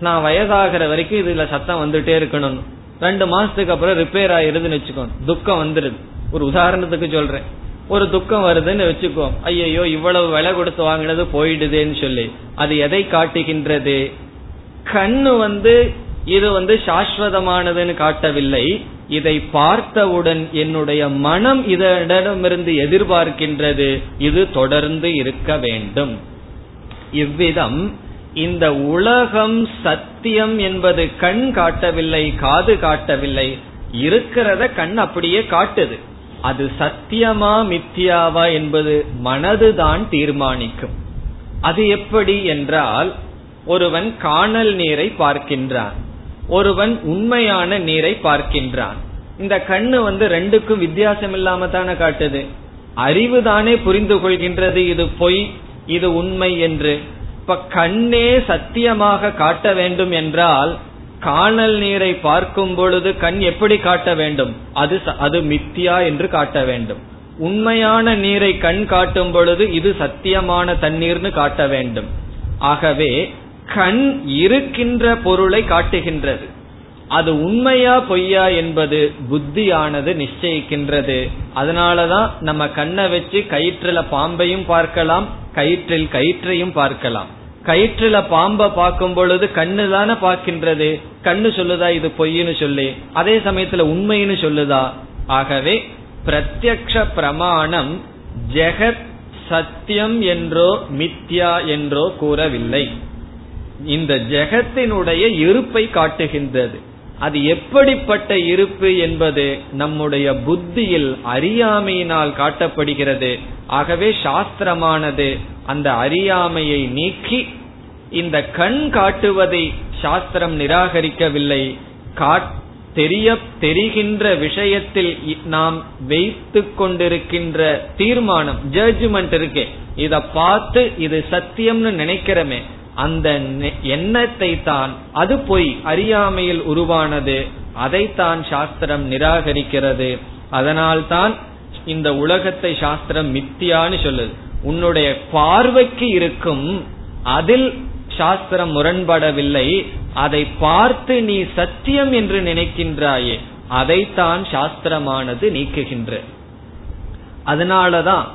நான் வயதாகிற வரைக்கும் இதுல சத்தம் வந்துட்டே இருக்கணும் ரெண்டு மாசத்துக்கு அப்புறம் ரிப்பேர் ஆயிருதுன்னு வச்சுக்கோ துக்கம் வந்துருது. ஒரு உதாரணத்துக்கு சொல்றேன். ஒரு துக்கம் வருதுன்னு வச்சுக்கோ. ஐயோ இவ்வளவு விலை கொடுத்து வாங்கினது போயிடுதுன்னு சொல்லி. அது எதை காட்டுகின்றது? கண்ணு வந்து இது வந்து சாஸ்வதமானதுன்னு காட்டவில்லை. இதை பார்த்தவுடன் என்னுடைய மனம் இதனிடமிருந்து எதிர்பார்க்கின்றது. இது தொடர்ந்து இருக்க வேண்டும். இவ்விதம் இந்த உலகம் சத்தியம் என்பது கண் காட்டவில்லை காது காட்டவில்லை. இருக்கிறத கண் அப்படியே காட்டுது. அது சத்தியமா மித்தியாவா என்பது மனதுதான் தீர்மானிக்கும். அது எப்படி என்றால் ஒருவன் காணல் நீரை பார்க்கின்றான். ஒருவன் உண்மையான நீரை பார்க்கின்றான். இந்த கண்ணு வந்து ரெண்டுக்கும் வித்தியாசம் இல்லாம தானே காட்டுது. அறிவு தானே புரிந்து கொள்கின்றது இது பொய் இது உண்மை என்று. இப்ப கண்ணே சத்தியமாக காட்ட வேண்டும் என்றால் காணல் நீரை பார்க்கும் பொழுது கண் எப்படி காட்ட வேண்டும்? அது அது மித்தியா என்று காட்ட வேண்டும். உண்மையான நீரை கண் காட்டும் பொழுது இது சத்தியமான தண்ணீர்னு காட்ட வேண்டும். ஆகவே கண் இருக்கின்ற பொருளை காட்டுகின்றது. அது உண்மையா பொய்யா என்பது புத்தியானது நிச்சயிக்கின்றது. அதனாலதான் நம்ம கண்ணை வச்சு கயிற்றுல பாம்பையும் பார்க்கலாம் கயிற்றில் கயிற்றையும் பார்க்கலாம். கயிற்றுல பாம்பை பார்க்கும் பொழுது கண்ணு தானே பார்க்கின்றது? கண்ணு சொல்லுதா இது பொய்னு சொல்லி. அதே சமயத்துல உண்மைன்னு சொல்லுதா? ஆகவே பிரத்யக்ஷ பிரமாணம் ஜெகத் சத்தியம் என்றோ மித்யா என்றோ கூறவில்லை. இந்த ஜெகத்தினுடைய இருப்பை காட்டுகின்றது. அது எப்படிப்பட்ட இருப்பு என்பது நம்முடைய புத்தியில் அறியாமையினால் காட்டப்படுகிறது. ஆகவே சாஸ்திரமானது அந்த அறியாமையை நீக்கி இந்த கண் காட்டுவதை சாஸ்திரம் நிராகரிக்கவில்லை. தெரிய தெரிகின்ற விஷயத்தில் நாம் வைத்து கொண்டிருக்கின்ற தீர்மானம் ஜட்ஜ்மெண்ட் இருக்கே. இத பார்த்து இது சத்தியம்னு நினைக்கிறமே அந்த எண்ணத்தை தான் அது பொய் அறியாமையில் உருவானது. அதைத்தான் சாஸ்திரம் நிராகரிக்கிறது. அதனால்தான் இந்த உலகத்தை சாஸ்திரம் மித்தியான்னு சொல்லுது. உன்னுடைய பார்வைக்கு இருக்கும் அதில் சாஸ்திரம் முரண்படவில்லை. அதை பார்த்து நீ சத்தியம் என்று நினைக்கின்றாயே அதைத்தான் சாஸ்திரமானது நீக்குகின்ற. அதனாலதான்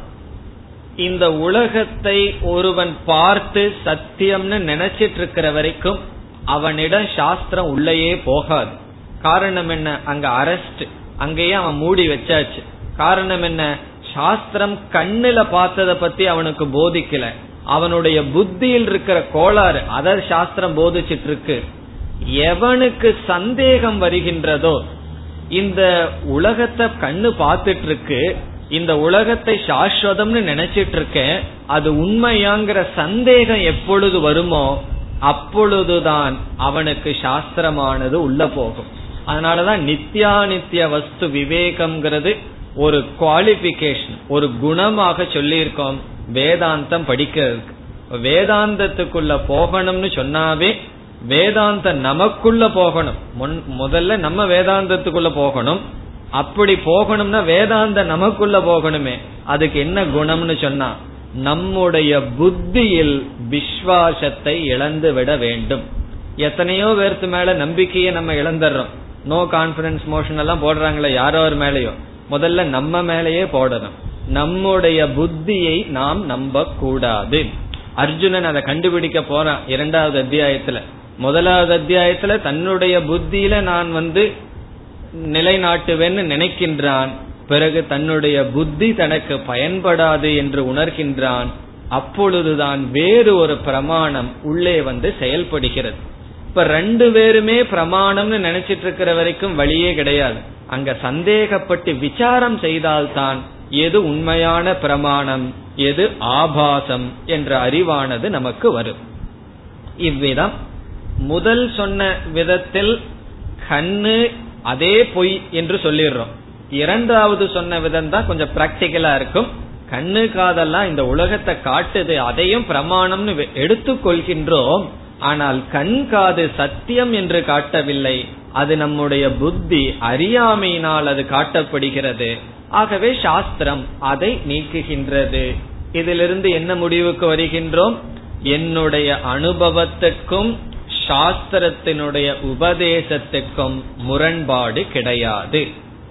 இந்த உலகத்தை ஒருவன் பார்த்து சத்தியம்னு நினைச்சிட்டு இருக்கிற வரைக்கும் அவனிடம் சாஸ்திரம் உள்ளேயே போகாது. காரணம் என்ன? அங்க அரெஸ்ட் அங்கேயே அவன் மூடி வச்சாச்சு. காரணம் என்ன? சாஸ்திரம் கண்ணுல பார்த்தத பத்தி அவனுக்கு போதிக்கல. அவனுடைய புத்தியில் இருக்கிற கோளாறு அதர் சாஸ்திரம் போதிச்சிட்டு இருக்கு எவனுக்கு சந்தேகம் வருகின்றதோ இந்த உலகத்தை கண்ணு பார்த்துட்டு இருக்கு இந்த உலகத்தை சாஸ்வதம்னு நினைச்சிட்டு இருக்கேன் அது உண்மையாங்கிற சந்தேகம் எப்பொழுது வருமோ அப்பொழுதுதான் அவனுக்கு சாஸ்திரமானது உள்ள போகும். அதனாலதான் நித்யானித்ய வஸ்து விவேகம்ங்கிறது ஒரு குவாலிபிகேஷன் ஒரு குணமாக சொல்லியிருக்கோம் வேதாந்தம் படிக்கிறதுக்கு. வேதாந்தத்துக்குள்ள போகணும்னு சொன்னாவே வேதாந்த நமக்குள்ள போகணும். முதல்ல நம்ம வேதாந்தத்துக்குள்ள போகணும். அப்படி போகணும்னா வேதாந்த நமக்குள்ள போகணுமே. அதுக்கு என்ன குணம்னு சொன்னா நம்முடைய புத்தியில் விஸ்வாசத்தை இழந்து விட வேண்டும். எத்தனையோ பேர்த்து மேல நம்பிக்கையை நம்ம இழந்துடுறோம். நோ கான்பிடன்ஸ் மோஷன் எல்லாம் போடுறாங்களே யாரோ ஒரு மேலேயோ. முதல்ல நம்ம மேலேயே போடணும். நம்முடைய புத்தியை நாம் நம்ப கூடாது அர்ஜுனன் அதை கண்டுபிடிக்க போறான் இரண்டாவது அத்தியாயத்துல. முதலாவது அத்தியாயத்துல தன்னுடைய புத்தியில நான் வந்து நிலைநாட்டுவேன்னு நினைக்கின்றான். பிறகு தன்னுடைய புத்தி தனக்கு பயன்படாது என்று உணர்கின்றான். அப்பொழுதுதான் வேறு ஒரு பிரமாணம் உள்ளே வந்து செயல்படுகிறது. இப்ப ரெண்டு பேருமே பிரமாணம்னு நினைச்சிட்டு இருக்கிற வரைக்கும் வழியே கிடையாது. அங்க சந்தேகப்பட்டு விசாரம் செய்தால்தான் எது உண்மையான பிரமாணம் எது ஆபாசம் என்ற அறிவானது நமக்கு வரும். இவ்விதம் முதல் சொன்ன விதத்தில் கண்ணு அதே பொய் என்று சொல்லிடுறோம். இரண்டாவது சொன்ன விதம் தான் கொஞ்சம் பிராக்டிக்கலா இருக்கும். கண்ணு காதெல்லாம் இந்த உலகத்தை காட்டுது அதையும் பிரமாணம்னு எடுத்துக்கொள்கின்றோம். ஆனால் கண் காது சத்தியம் என்று காட்டவில்லை. அது நம்முடைய புத்தி அறியாமையினால் அது காட்டப்படுகிறது. ஆகவே சாஸ்திரம் அதை நீக்குகின்றது. இதிலிருந்து என்ன முடிவுக்கு வருகின்றோம்? என்னுடைய அனுபவத்துக்கும் சாஸ்திரத்தினுடைய உபதேசத்துக்கும் முரண்பாடு கிடையாது.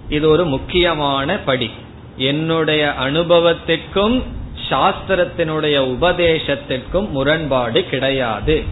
இது ஒரு முக்கியமான படி. என்னுடைய அனுபவத்திற்கும் சாஸ்திரத்தினுடைய உபதேசத்திற்கும் முரண்பாடு கிடையாது.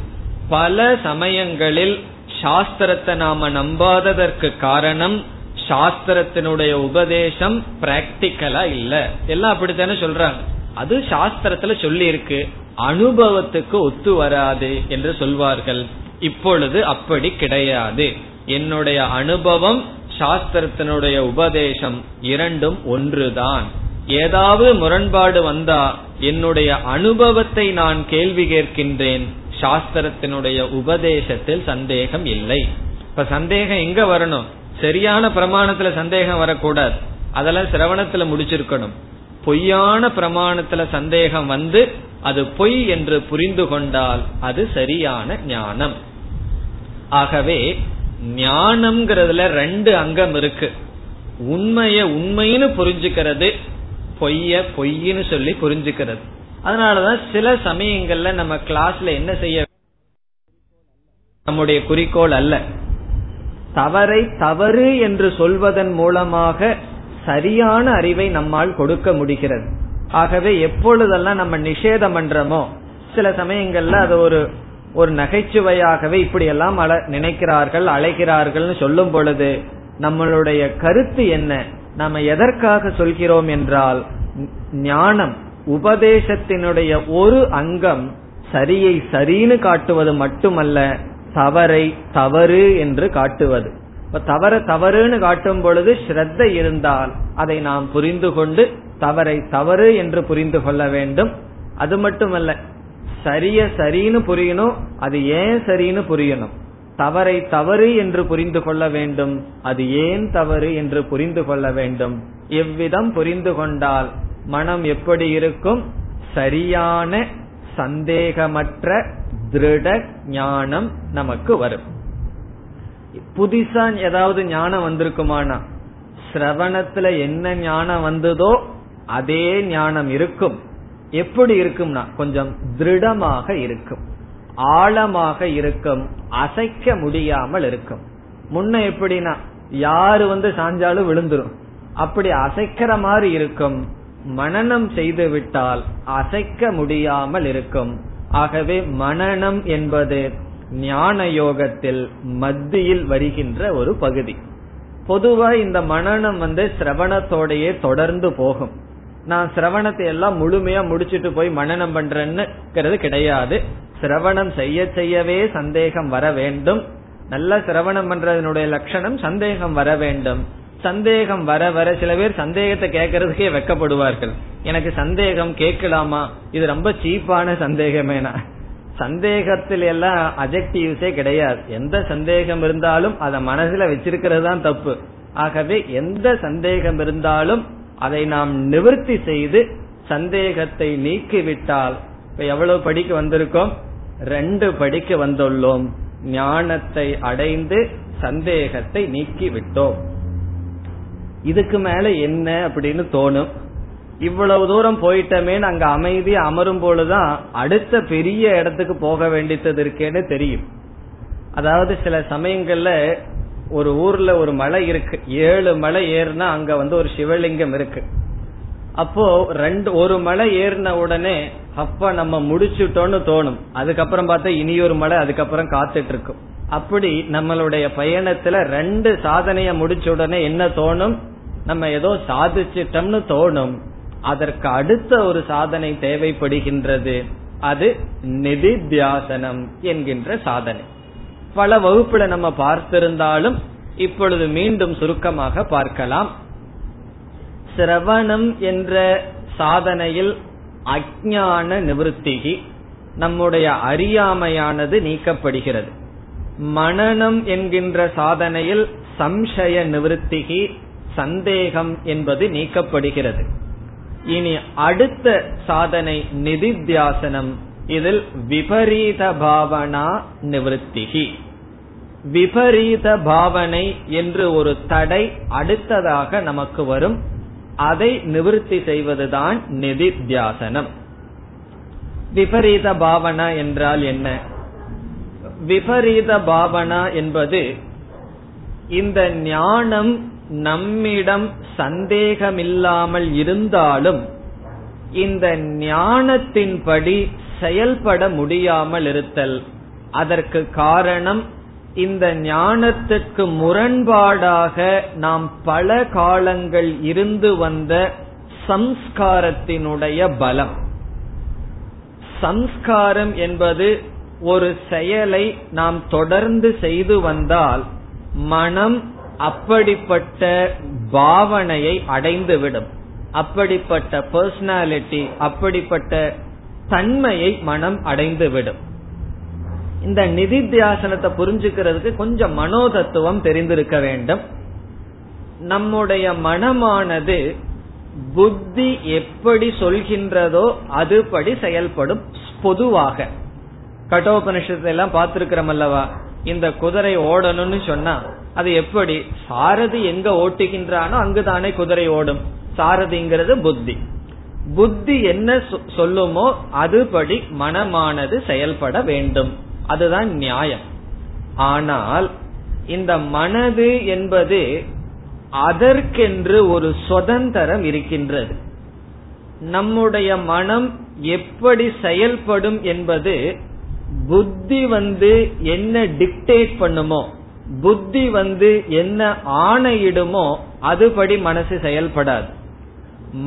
பல சமயங்களில் சாஸ்திரத்தை நாம நம்பாததற்கு காரணம் சாஸ்திரத்தினுடைய உபதேசம் பிராக்டிக்கலா இல்ல. எல்லாம் அப்படித்தானே சொல்றாங்க. அது சாஸ்திரத்துல சொல்லி இருக்கு அனுபவத்துக்கு ஒத்து வராது என்று சொல்வார்கள். இப்பொழுது அப்படி கிடையாது. என்னுடைய அனுபவம் சாஸ்திரத்தினுடைய உபதேசம் இரண்டும் ஒன்றுதான். ஏதாவது முரண்பாடு வந்தா என்னுடைய அனுபவத்தை நான் கேள்வி கேட்கின்றேன். சாஸ்திரத்தினுடைய உபதேசத்தில் சந்தேகம் இல்லை. இப்ப சந்தேகம் எங்க வரணும்? சரியான பிரமாணத்துல சந்தேகம் வரக்கூடாது. அதெல்லாம் சிரவணத்துல முடிச்சிருக்கணும். பொய்யான பிரமாணத்துல சந்தேகம் வந்து அது பொய் என்று புரிந்து கொண்டால் அது சரியான ஞானம். ஆகவே ஞானம்ங்கிறதுல ரெண்டு அங்கம் இருக்கு. உண்மைய உண்மைன்னு புரிஞ்சுக்கிறது பொய்ய பொய்ன்னு சொல்லி புரிஞ்சுக்கிறது. அதனாலதான் சில சமயங்கள்ல நம்ம கிளாஸ்ல என்ன செய்ய நம்முடைய குறிக்கோள் அல்ல. தவறை தவறு என்று சொல்வதன் மூலமாக சரியான அறிவை நம்மால் கொடுக்க முடிகிறது. ஆகவே எப்பொழுதெல்லாம் நம்ம நிஷேதம் பண்றோமோ சில சமயங்கள்ல அது ஒரு ஒரு நகைச்சுவையாகவே இப்படி எல்லாம் நினைக்கிறார்கள் அழைக்கிறார்கள் சொல்லும் பொழுது நம்மளுடைய கருத்து என்ன? நம்ம எதற்காக சொல்கிறோம் என்றால் ஞானம் உபதேசத்தினுடைய ஒரு அங்கம் சரியை சரின்னு காட்டுவது மட்டுமல்ல தவறை தவறு என்று காட்டுவது. இப்ப தவற தவறுன்னு காட்டும் பொழுது ஸ்ரத்த இருந்தால் அதை நாம் புரிந்து கொண்டு தவறை தவறு என்று புரிந்து கொள்ள வேண்டும். அது மட்டுமல்ல சரிய சரின்னு புரியணும் அது ஏன் சரின்னு புரியணும். தவறை தவறு என்று புரிந்து கொள்ள வேண்டும் அது ஏன் தவறு என்று புரிந்து கொள்ள வேண்டும். எவ்விதம் புரிந்து கொண்டால் மனம் எப்படி இருக்கும்? சரியான சந்தேகமற்ற திருட ஞானம் நமக்கு வரும். புதுசா ஏதாவது ஞானம் வந்திருக்குமானா? சிரவணத்துல என்ன ஞானம் வந்ததோ அதே ஞானம் இருக்கும். எப்படி இருக்கும்னா கொஞ்சம் திருடமாக இருக்கும். ஆழமாக இருக்கும். அசைக்க முடியாமல் இருக்கும். முன்ன எப்படின்னா யாரு வந்து சாஞ்சாலும் விழுந்துரும். அப்படி அசைக்கிற மாதிரி இருக்கும். மனநம் செய்து விட்டால் அசைக்க முடியாமல் இருக்கும். ஆகவே மனநம் என்பது ஞான யோகத்தில் மத்தியில் வருகின்ற ஒரு பகுதி. பொதுவா இந்த மனநம் வந்து சிரவணத்தோடையே தொடர்ந்து போகும். நான் சிரவணத்தை எல்லாம் முழுமையா முடிச்சிட்டு போய் மனநம் பண்றேன்னுங்கிறது கிடையாது. சிரவணம் செய்ய செய்யவே சந்தேகம் வர வேண்டும். நல்ல சிரவணம் பண்றதனுடைய லட்சணம் சந்தேகம் வர வேண்டும். சந்தேகம் வர வர சில பேர் சந்தேகத்தை கேட்கறதுக்கே வெக்கப்படுவார்கள். எனக்கு சந்தேகம் கேட்கலாமா? இது ரொம்ப சீப்பான சந்தேகமேனா? சந்தேகத்தில் எல்லாம் அஜெக்டிவ்ஸே கிடையாது. எந்த சந்தேகம் இருந்தாலும் அதை மனசுல வச்சிருக்கிறது தான் தப்பு. ஆகவே எந்த சந்தேகம் இருந்தாலும் அதை நாம் நிவர்த்தி செய்து சந்தேகத்தை நீக்கிவிட்டால் இப்ப எவ்வளவு படிக்க வந்திருக்கோம்? ரெண்டு படிக்க வந்துள்ளோம். ஞானத்தை அடைந்து சந்தேகத்தை நீக்கி விட்டோம் இதுக்கு மேல என்ன அப்படின்னு தோணும்? இவ்வளவு தூரம் போயிட்டமே அங்க அமைதி அமரும் பொழுதுதான் அடுத்த பெரிய இடத்துக்கு போக வேண்டியது இருக்கேன்னு தெரியும். அதாவது சில சமயங்கள்ல ஒரு ஊர்ல ஒரு மலை இருக்கு. ஏழு மலை ஏறினா அங்க வந்து ஒரு சிவலிங்கம் இருக்கு. அப்போ ரெண்டு ஒரு மலை ஏறின உடனே அப்ப நம்ம முடிச்சுட்டோம்னு தோணும். அதுக்கப்புறம் பார்த்தா இனி ஒரு மலை அதுக்கப்புறம் காத்துட்டு இருக்கும் அப்படி நம்மளுடைய பயணத்துல ரெண்டு சாதனைய முடிச்ச உடனே என்ன தோணும்? நம்ம ஏதோ சாதிச்சிட்டோம்னு தோணும். அதற்கு அடுத்த ஒரு சாதனை தேவைப்படுகின்றது. அது நிதித்தியாசனம் என்கின்ற சாதனை. பல வகுப்புல நம்ம பார்த்திருந்தாலும் இப்பொழுது மீண்டும் சுருக்கமாக பார்க்கலாம். சிரவணம் என்ற சாதனையில் அஜான நிவர்த்திகி நம்முடைய அறியாமையானது நீக்கப்படுகிறது. மனநம் என்கின்ற சாதனையில் சம்சய நிவர்த்திகி சந்தேகம் என்பது நீக்கப்படுகிறது. இனி அடுத்த சாதனை நிதித்தியாசனம். இதில் விபரீத பாவனா நிவர்த்திகி. விபரீத பாவனை என்று ஒரு தடை அடுத்ததாக நமக்கு வரும். அதை நிவர்த்தி செய்வதுதான் நிதித்தியாசனம். விபரீத பாவனா என்றால் என்ன? விபரீத பாவனா என்பது இந்த ஞானம் நம்மிடம் சந்தேகமில்லாமல் இருந்தாலும் இந்த ஞானத்தின்படி செயல்பட முடியாமல் இருத்தல். அதற்கு காரணம் இந்த ஞானத்துக்கு முரண்பாடாக நாம் பல காலங்கள் இருந்து வந்த சம்ஸ்காரத்தினுடைய பலம். சம்ஸ்காரம் என்பது ஒரு செயலை நாம் தொடர்ந்து செய்து வந்தால் மனம் அப்படிப்பட்ட பாவனையை அடைந்துவிடும். அப்படிப்பட்ட பர்சனாலிட்டி அப்படிப்பட்ட தன்மையை மனம் அடைந்துவிடும். இந்த நிதித்தியாசனத்தை புரிஞ்சுக்கிறதுக்கு கொஞ்சம் மனோதத்துவம் தெரிந்திருக்க வேண்டும். நம்முடைய மனமானது புத்தி எப்படி சொல்கின்றதோ அதுபடி செயல்படும் பொதுவாக. கட்டோபனிஷத்தை எல்லாம் பார்த்திருக்கிறோம் அல்லவா? இந்த குதிரை ஓடணும்னு சொன்னா அது எப்படி? சாரதி எங்க ஓட்டுகின்றானோ அங்குதானே குதிரை ஓடும். சாரதிங்கிறது புத்தி. புத்தி என்ன சொல்லுமோ அதுபடி மனமானது செயல்பட வேண்டும். அதுதான் நியாயம். ஆனால் இந்த மனது என்பது அதற்கென்று ஒரு சுதந்திரம் இருக்கின்றது. நம்முடைய மனம் எப்படி செயல்படும் என்பது புத்தி வந்து என்ன டிக்டேட் பண்ணுமோ புத்தி வந்து என்ன ஆணையிடுமோ அதுபடி மனசு செயல்படாது.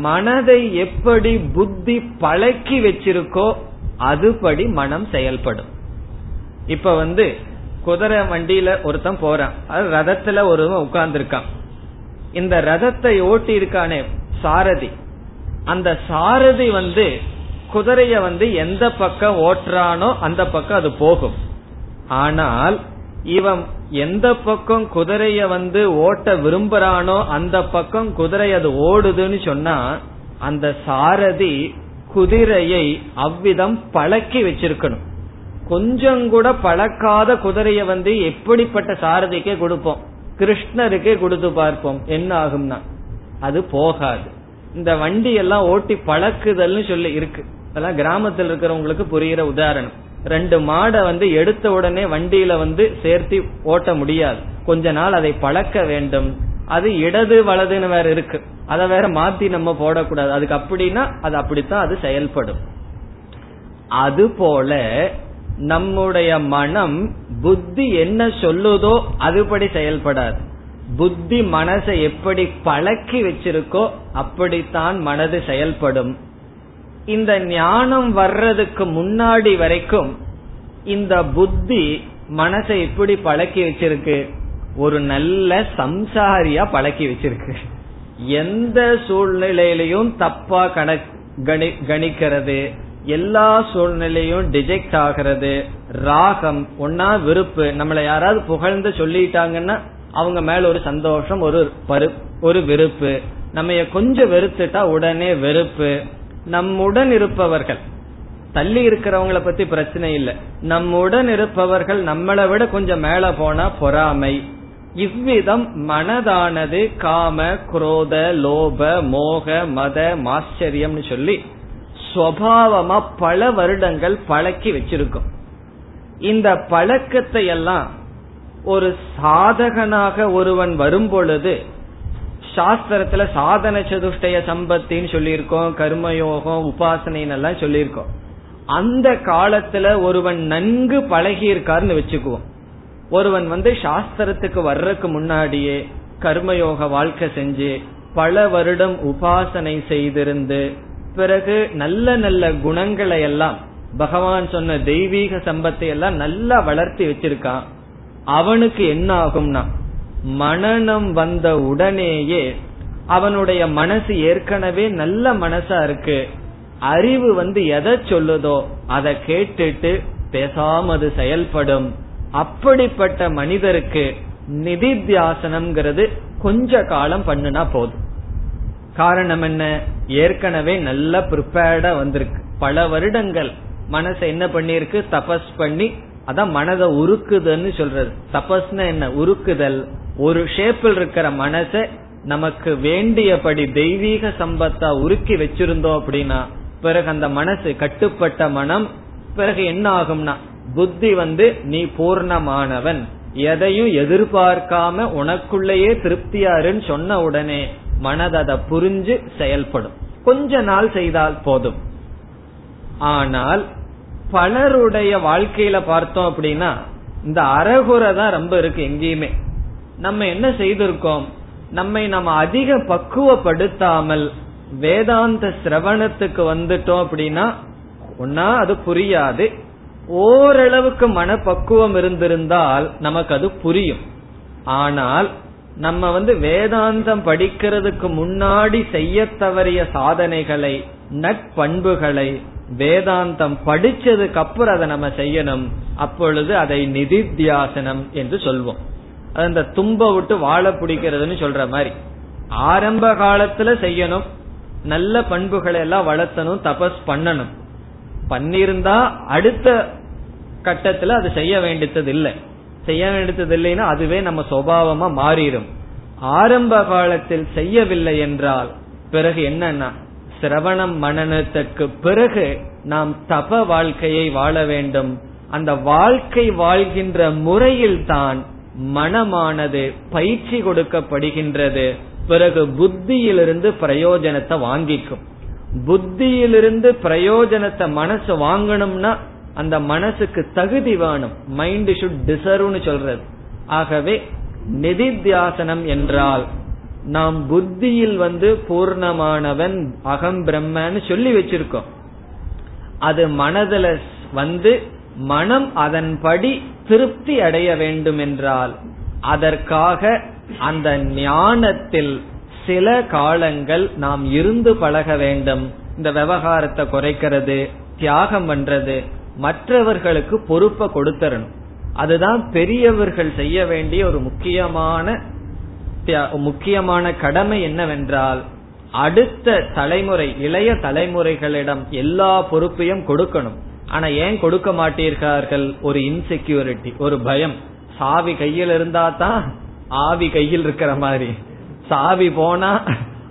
மனதை எப்படி புத்தி பழக்கி வச்சிருக்கோ அதுபடி மனம் செயல்படும். இப்ப வந்து குதிரை வண்டியில ஒருத்தன் போறான். அது ரதத்துல ஒருவன் உட்கார்ந்துருக்கான். இந்த ரதத்தை ஓட்டி இருக்கானே சாரதி. அந்த சாரதி வந்து குதிரைய வந்து எந்த பக்கம் ஓட்டுறானோ அந்த பக்கம் அது போகும். ஆனால் இவன் எந்த பக்கம் குதிரைய வந்து ஓட்ட விரும்புறானோ அந்த பக்கம் குதிரை அது ஓடுதுன்னு சொன்னா அந்த சாரதி குதிரையை அவ்விதம் பழக்கி வச்சிருக்கணும். கொஞ்சம் கூட பழக்காத குதிரைய வந்து எப்படிப்பட்ட சாரதிக்கே கொடுப்போம். கிருஷ்ணருக்கே கொடுத்து பார்ப்போம். என்ன ஆகும்னா அது போகாது. இந்த வண்டி எல்லாம் ஓட்டி பழக்குதல்னு சொல்லி இருக்கு. அதெல்லாம் கிராமத்தில் இருக்கிறவங்களுக்கு புரிகிற உதாரணம். ரெண்டு மாடை வந்து எடுத்த உடனே வண்டியில வந்து சேர்த்து ஓட்ட முடியாது. கொஞ்ச நாள் அதை பழக்க வேண்டும். அது இடது வலதுன்னு வேற இருக்கு. அதை வேற மாத்தி நம்ம போடக்கூடாது. அதுக்கு அப்படின்னா அது அப்படித்தான் அது செயல்படும். அது போல நம்முடைய மனம் புத்தி என்ன சொல்லுதோ அதுபடி செயல்படாது. புத்தி மனசை எப்படி பழக்கி வச்சிருக்கோ அப்படித்தான் மனது செயல்படும். இந்த ஞானம் வர்றதுக்கு முன்னாடி வரைக்கும் இந்த புத்தி மனசை எப்படி பழக்கி வச்சிருக்கு? ஒரு நல்ல சம்சாரியா பழக்கி வச்சிருக்கு. எந்த சூழ்நிலையிலையும் தப்பா கணிக்கிறது. எல்லா சூழ்நிலையும் டிஜெக்ட் ஆகிறது. ராகம் ஒன்னா வெறுப்பு. நம்மளை யாராவது புகழ்ந்து சொல்லிட்டாங்கன்னா அவங்க மேல ஒரு சந்தோஷம் ஒரு ஒரு வெறுப்பு. நம்ம கொஞ்சம் வெறுத்துட்டா உடனே வெறுப்பு. நம்முடன் இருப்பவர்கள். தள்ளி இருக்கிறவங்கள பத்தி பிரச்சனை இல்லை. நம்முடன் இருப்பவர்கள் நம்மளை விட கொஞ்சம் மேல போனா பொறாமை. இவ்விதம் மனதானது காம குரோத லோப மோக மத மாச்சரியம்னு சொல்லி சுவாவமா பல வருடங்கள் பழக்கி வச்சிருக்கும். இந்த பழக்கத்தை எல்லாம் ஒரு சாதகனாக ஒருவன் வரும் பொழுது சாஸ்திரத்துல சாதன சதுஷ்டய சம்பத்தின்னு சொல்லியிருக்கோம் கர்மயோகம் உபாசனைன்னு எல்லாம் சொல்லியிருக்கோம். அந்த காலத்துல ஒருவன் நன்கு பழகி இருக்காருன்னு வச்சுக்குவோம். ஒருவன் வந்து சாஸ்திரத்துக்கு வர்றதுக்கு முன்னாடியே கர்மயோக வாழ்க்கை செஞ்சு பல வருடம் உபாசனை செய்திருந்து பிறகு நல்ல நல்ல குணங்களை எல்லாம் பகவான் சொன்ன தெய்வீக சம்பத்தை எல்லாம் நல்லா வளர்த்தி வச்சிருக்கான். அவனுக்கு என்ன ஆகும்னா மனநம் வந்த உடனேயே அவனுடைய மனசு ஏற்கனவே நல்ல மனசா இருக்கு. அறிவு வந்து எதை சொல்லுதோ அதை கேட்டுட்டு பேசாமது செயல்படும். அப்படிப்பட்ட மனிதருக்கு நிதித்தியாசனம்ங்கிறது கொஞ்ச காலம் பண்ணுனா போதும். காரணம் என்ன? ஏற்கனவே நல்ல ப்ரிப்பேர்டா வந்திருக்கு. பல வருடங்கள் மனசை என்ன பண்ணிருக்கு தபஸ் பண்ணி அதான் மனதை உருக்குதுன்னு சொல்றது. தபஸ்னா என்ன? உருக்குதல். ஒரு ஷேப்பில் இருக்கிற மனசை நமக்கு வேண்டியபடி தெய்வீக சம்பத்தா உருக்கி வச்சிருந்தோம் அப்படின்னா பிறகு அந்த மனசு கட்டுப்பட்ட மனம் பிறகு என்ன ஆகும்னா புத்தி வந்து நீ பூர்ணமானவன். எதையும் எதிர்பார்க்காம உனக்குள்ளேயே திருப்தியாருன்னு சொன்ன உடனே மனது அதை புரிஞ்சு செயல்படும். கொஞ்ச நாள் செய்தால் போதும். ஆனால் பலருடைய வாழ்க்கையில பார்த்தோம் அப்படின்னா இந்த அறகுறை தான் ரொம்ப இருக்கு எங்கேயுமே. நம்ம என்ன செய்திருக்கோம்? நம்மை நம்ம அதிக பக்குவப்படுத்தாமல் வேதாந்த சிரவணத்துக்கு வந்துட்டோம் அப்படின்னா ஒன்னா அது புரியாது. ஓரளவுக்கு மனப்பக்குவம் இருந்திருந்தால் நமக்கு அது புரியும். ஆனால் நம்ம வந்து வேதாந்தம் படிக்கிறதுக்கு முன்னாடி செய்ய தவறிய சாதனைகளை நட்பண்புகளை வேதாந்தம் படிச்சதுக்கு அப்புறம் அதை நம்ம செய்யணும். அப்பொழுது அதை நிதித்தியாசனம் என்று சொல்வோம். அந்த தும்ப விட்டு வாழ பிடிக்கிறதுன்னு சொல்ற மாதிரி. ஆரம்ப காலத்துல செய்யணும். நல்ல பண்புகளை எல்லாம் வளர்த்தணும் தபஸ் பண்ணணும். பண்ணிருந்தா அடுத்த கட்டத்துல அது செய்ய வேண்டியது இல்லை. செய்ய வேண்டியது இல்லைன்னா அதுவே நம்ம சுவாவமா மாறிடும். ஆரம்ப காலத்தில் செய்யவில்லை என்றால் பிறகு என்னன்னா சிரவணம் மனநத்துக்கு பிறகு நாம் தப வாழ்க்கையை வாழ வேண்டும். அந்த வாழ்க்கை வாழ்கின்ற முறையில் தான் மனமானது பயிற்சி கொடுக்கப்படுகின்றது. பிறகு புத்தியிலிருந்து பிரயோஜனத்தை வாங்கிக்கும். புத்தியிலிருந்து பிரயோஜனத்தை மனசு வாங்கணும்னா அந்த மனசுக்கு தகுதி வேணும். மைண்ட் ஷுட் டிசர்வ்னு சொல்றது. ஆகவே நிதித்தியாசனம் என்றால் நாம் புத்தியில் வந்து பூர்ணமானவன் அகம் பிரம்மன்னு சொல்லி வச்சிருக்கோம். அது மனதில் வந்து மனம் அதன்படி திருப்தி அடைய வேண்டும் என்றால் அதற்காக அந்த ஞானத்தில் சில காலங்கள் நாம் இருந்து பழக வேண்டும். இந்த விவகாரத்தை குறைக்கிறது தியாகம் பண்றது மற்றவர்களுக்கு பொறுப்பை கொடுத்தரணும். அதுதான் பெரியவர்கள் செய்ய வேண்டிய ஒரு முக்கியமான முக்கியமான கடமை என்னவென்றால் அடுத்த தலைமுறை இளைய தலைமுறைகளிடம் எல்லா பொறுப்பையும் கொடுக்கணும். ஆனா ஏன் கொடுக்க மாட்டீர்கள்? ஒரு இன்செக்யூரிட்டி ஒரு பயம். சாவி கையில் இருந்தா தான் ஆவி கையில் இருக்கிற மாதிரி. சாவி போனா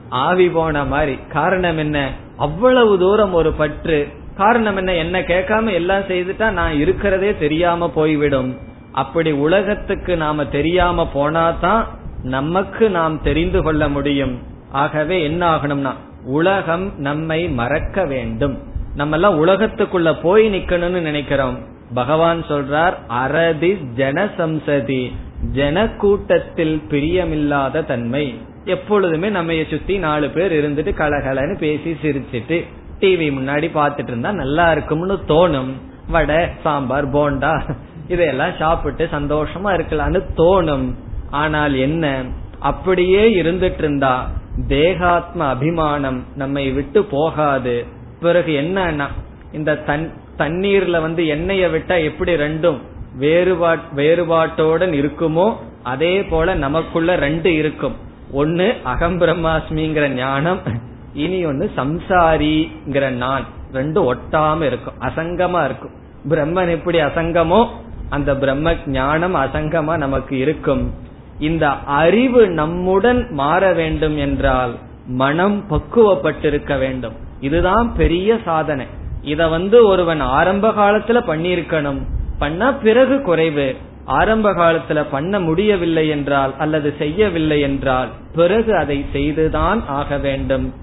ஆவி போன மாதிரி. காரணம் என்ன? அவ்வளவு தூரம் ஒரு பற்று காரணம் என்ன? என்ன கேட்காம எல்லாம் செய்துட்டா நான் இருக்கிறதே தெரியாம போய்விடும். அப்படி உலகத்துக்கு நாம தெரியாம போனாதான் நமக்கு நாம் தெரிந்து கொள்ள முடியும். ஆகவே என்ன ஆகணும்னா உலகம் நம்மை மறக்க வேண்டும். நம்ம எல்லாம் உலகத்துக்குள்ள போய் நிக்கணும்னு நினைக்கிறோம். பகவான் சொல்றார் அரதி ஜனசம்சதி. ஜன கூட்டத்தில் பிரியமில்லாத தன்மை. எப்பொழுதுமே நம்ம சுத்தி நாலு பேர் இருந்துட்டு கலகலன்னு பேசி சிரிச்சிட்டு டிவி முன்னாடி பாத்துட்டு இருந்தா நல்லா இருக்கும்னு தோணும். வடை சாம்பார் போண்டா இதையெல்லாம் சாப்பிட்டு சந்தோஷமா இருக்கலாம்னு தோணும். ஆனால் என்ன? அப்படியே இருந்துட்டு இருந்தா தேகாத்ம அபிமானம் நம்மை விட்டு போகாது. பிறகு என்னன்னா இந்த தண்ணீர்ல வந்து எண்ணெய விட்டா எப்படி ரெண்டும் வேறுபாட் வேறுபாட்டோடன் இருக்குமோ அதே போல நமக்குள்ள ரெண்டு இருக்கும். ஒன்னு அகம் பிரம்மாஸ்மிங்கிற ஞானம் இனி ஒன்னு சம்சாரிங்கிற நான் ரெண்டும் ஒட்டாம இருக்கும் அசங்கமா இருக்கும். பிரம்மன் எப்படி அசங்கமோ அந்த பிரம்ம ஞானம் அசங்கமா நமக்கு இருக்கும். இந்த அறிவு நம்முடன் மாற வேண்டும் என்றால் மனம் பக்குவப்பட்டிருக்க வேண்டும். இதுதான் பெரிய சாதனை. இத வந்து ஒருவன் ஆரம்ப காலத்துல பண்ணியிருக்கணும். பண்ணா பிறகு குறைவு. ஆரம்ப காலத்துல பண்ண முடியவில்லை என்றால் அல்லது செய்யவில்லை என்றால் பிறகு அதை செய்துதான் ஆக வேண்டும்.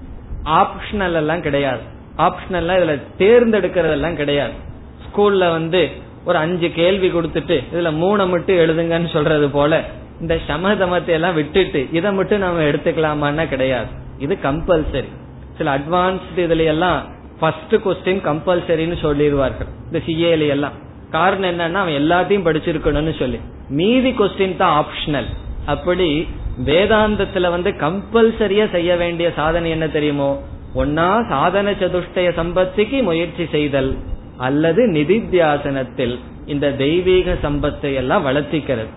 ஆப்ஷனல் எல்லாம் கிடையாது. ஆப்ஷனல் இதுல தேர்ந்தெடுக்கிறதெல்லாம் கிடையாது. ஸ்கூல்ல வந்து ஒரு அஞ்சு கேள்வி கொடுத்துட்டு இதுல மூணை மட்டும் எழுதுங்கன்னு சொல்றது போல இந்த சமதமத்தை எல்லாம் விட்டுட்டு இதை மட்டும் நம்ம எடுத்துக்கலாமான்னா கிடையாது. இது கம்பல்சரி சில அட்வான்ஸ்டு இதுல எல்லாம் ஃபர்ஸ்ட் கொஸ்டின் கம்பல்சரின்னு சொல்லிடுவார்கள். இந்த சிஏல எல்லாம். காரணம் என்னன்னா அவன் எல்லாத்தையும் படிச்சிருக்கணும்னு சொல்லி. மீதி கொஸ்டின் தான் ஆப்ஷனல் அப்படி வேதாந்தத்துல வந்து கம்பல்சரியா செய்ய வேண்டிய சாதனை என்ன தெரியுமோ? ஒன்னா சாதன சதுஷ்டய சம்பத்திக்கு முயற்சி செய்தல் அல்லது நிதித்தியாசனத்தில் இந்த தெய்வீக சம்பத்தை எல்லாம் வளர்த்திக்கிறது.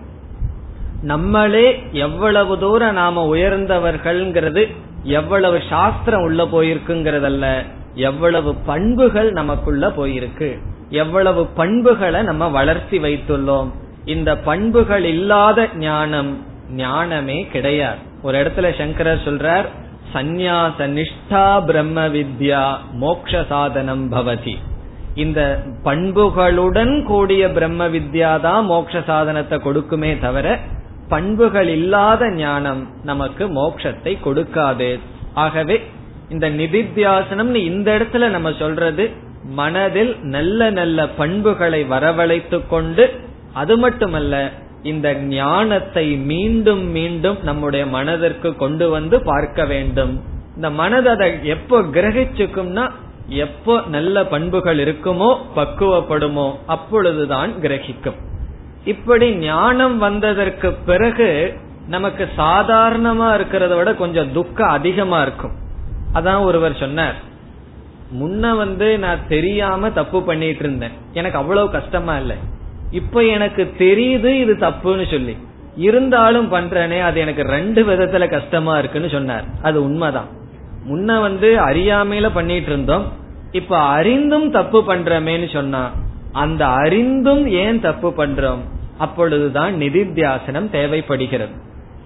நம்மளே எவ்வளவு தூரம் நாம உயர்ந்தவர்கள்ங்கிறது எவ்வளவு சாஸ்திரம் உள்ள போயிருக்குங்கிறதல்ல எவ்வளவு பண்புகள் நமக்குள்ள போயிருக்கு. எவ்வளவு பண்புகளை நம்ம வளர்த்தி வைத்துள்ளோம். இந்த பண்புகள் இல்லாத ஞானம் ஞானமே கிடையாது. ஒரு இடத்துல சங்கரர் சொல்றார் சந்நியாச நிஷ்டா பிரம்ம வித்யா மோக்ஷ சாதனம் பவதி. இந்த பண்புகளுடன் கூடிய பிரம்ம வித்யா தான் மோட்ச சாதனத்தை கொடுக்குமே தவிர பண்புகள் இல்லாத ஞானம் நமக்கு மோட்சத்தை கொடுக்காது. ஆகவே இந்த நிதித்தியாசனம்னு இந்த இடத்துல நம்ம சொல்றது மனதில் நல்ல நல்ல பண்புகளை வரவழைத்து கொண்டு அது மட்டுமல்ல இந்த ஞானத்தை மீண்டும் மீண்டும் நம்முடைய மனதிற்கு கொண்டு வந்து பார்க்க வேண்டும். இந்த மனது அதை எப்போ கிரகிச்சுக்கும்னா எப்போ நல்ல பண்புகள் இருக்குமோ பக்குவப்படுமோ அப்பொழுதுதான் கிரகிக்கும். இப்படி ஞானம் வந்ததற்கு பிறகு நமக்கு சாதாரணமா இருக்கிறத விட கொஞ்சம் துக்கம் அதிகமா இருக்கும். அதான் ஒருவர் சொன்னார். முன்ன வந்து நான் தெரியாம தப்பு பண்ணிட்டு இருந்தேன். எனக்கு அவ்வளவு கஷ்டமா இல்லை. இப்ப எனக்கு தெரியுது இது தப்புன்னு சொல்லி. இருந்தாலும் பண்றேனே அது எனக்கு ரெண்டு விதத்துல கஷ்டமா இருக்குன்னு சொன்னார். அது உண்மைதான். முன்ன வந்து அறியாமையில பண்ணிட்டு இருந்தோம். இப்ப அறிந்தும் தப்பு பண்றமேன்னு சொன்னா அந்த அறிந்தும் ஏன் தப்பு பண்றோம்? அப்பொழுதுதான் நிதித்தியாசனம் தேவைப்படுகிறது.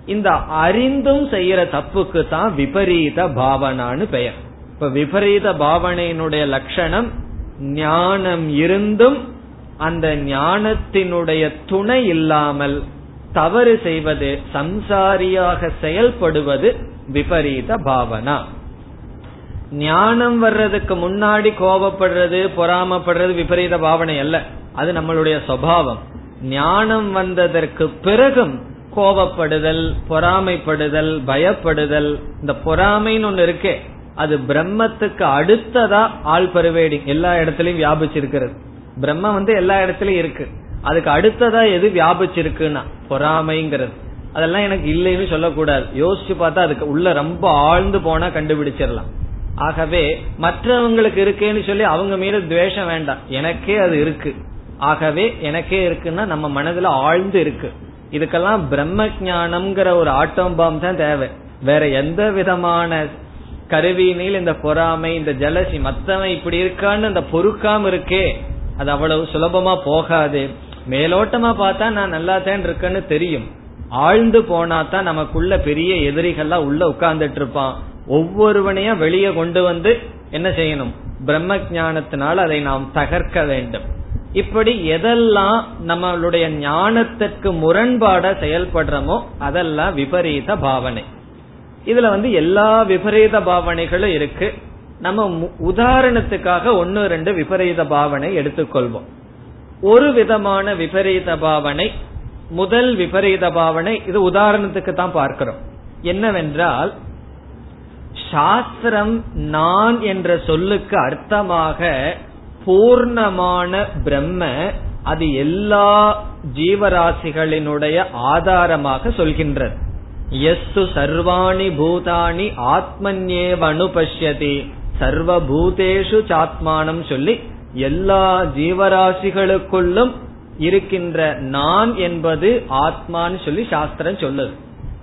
இந்த அறிந்தும் செய்யற தப்புக்கு தான் விபரீத பாவனான்னு பெயர். இப்ப விபரீத பாவனையினுடைய லட்சணம் ஞானம் இருந்தும் அந்த ஞானத்தினுடைய துணை இல்லாமல் தவறு செய்வது சம்சாரியாக செயல்படுவது விபரீத பாவனா. ஞானம் வர்றதுக்கு முன்னாடி கோபப்படுறது பொறாமப்படுறது விபரீத பாவனை அல்ல. அது நம்மளுடைய சுவாவம். ஞானம் வந்ததற்கு பிறகும் கோபப்படுதல் பொறாமைப்படுதல் பயப்படுதல் இந்த பொறாமைன்னு ஒண்ணு இருக்கே. அது பிரம்மத்துக்கு அடுத்ததா ஆள் பருவேடிங் எல்லா இடத்துலயும் வியாபிச்சிருக்கிறது. பிரம்ம வந்து எல்லா இடத்துலயும் இருக்கு. அதுக்கு அடுத்ததா எது வியாபிச்சிருக்குன்னா பொறாமைங்கிறது. அதெல்லாம் எனக்கு இல்லைன்னு சொல்லக்கூடாது. யோசிச்சு பார்த்தா அதுக்கு உள்ள ரொம்ப ஆழ்ந்து போனா கண்டுபிடிச்சிடலாம். ஆகவே மற்றவங்களுக்கு இருக்கேன்னு சொல்லி அவங்க மீது துவேஷம் வேண்டாம். எனக்கே அது இருக்கு. ஆகவே எனக்கே இருக்குன்னா நம்ம மனதுல ஆழ்ந்து இருக்கு. இதுக்கெல்லாம் பிரம்ம ஜானம்ங்கிற ஒரு ஆட்டம் பாம் தான் தேவை. வேற எந்த விதமான கருவியினில் இந்த பொறாமை இந்த ஜலசி மத்தவன் இப்படி இருக்கான்னு அந்த பொறுக்காம இருக்கே அது அவ்வளவு சுலபமா போகாது. மேலோட்டமா பார்த்தா நான் நல்லா தான் இருக்கேன்னு தெரியும். ஆழ்ந்து போனா தான் நமக்குள்ள பெரிய எதிரிகள்லாம் உள்ள உட்கார்ந்துட்டு இருப்பான் ஒவ்வொருவனையும் வெளியே கொண்டு வந்து என்ன செய்யணும்? பிரம்ம ஜானத்தினால் அதை நாம் தகர்க்க வேண்டும். இப்படி எதெல்லாம் நம்மளுடைய ஞானத்திற்கு முரண்பாட செயல்படுறோமோ அதெல்லாம் விபரீத பாவனை. இதுல வந்து எல்லா விபரீத பாவனைகளும் இருக்கு. நம்ம உதாரணத்துக்காக ஒன்னு ரெண்டு விபரீத பாவனை எடுத்துக்கொள்வோம். ஒரு விதமான விபரீத பாவனை முதல் விபரீத பாவனை இது உதாரணத்துக்கு தான் பார்க்கிறோம். என்னவென்றால் சாஸ்திரம் நான் என்ற சொல்லுக்கு அர்த்தமாக பூர்ணமான பிரம்ம அது எல்லா ஜீவராசிகளினுடைய ஆதாரமாக சொல்கின்றது. எஸ்து சர்வாணி பூதானி ஆத்மன்யேவ அனுபஷ்யதி. சர்வபூதேஷு சாத்மானம் சொல்லி எல்லா ஜீவராசிகளுக்குள்ளும் இருக்கின்ற நான் என்பது ஆத்மான்னு சொல்லி சாஸ்திரம் சொல்லுது.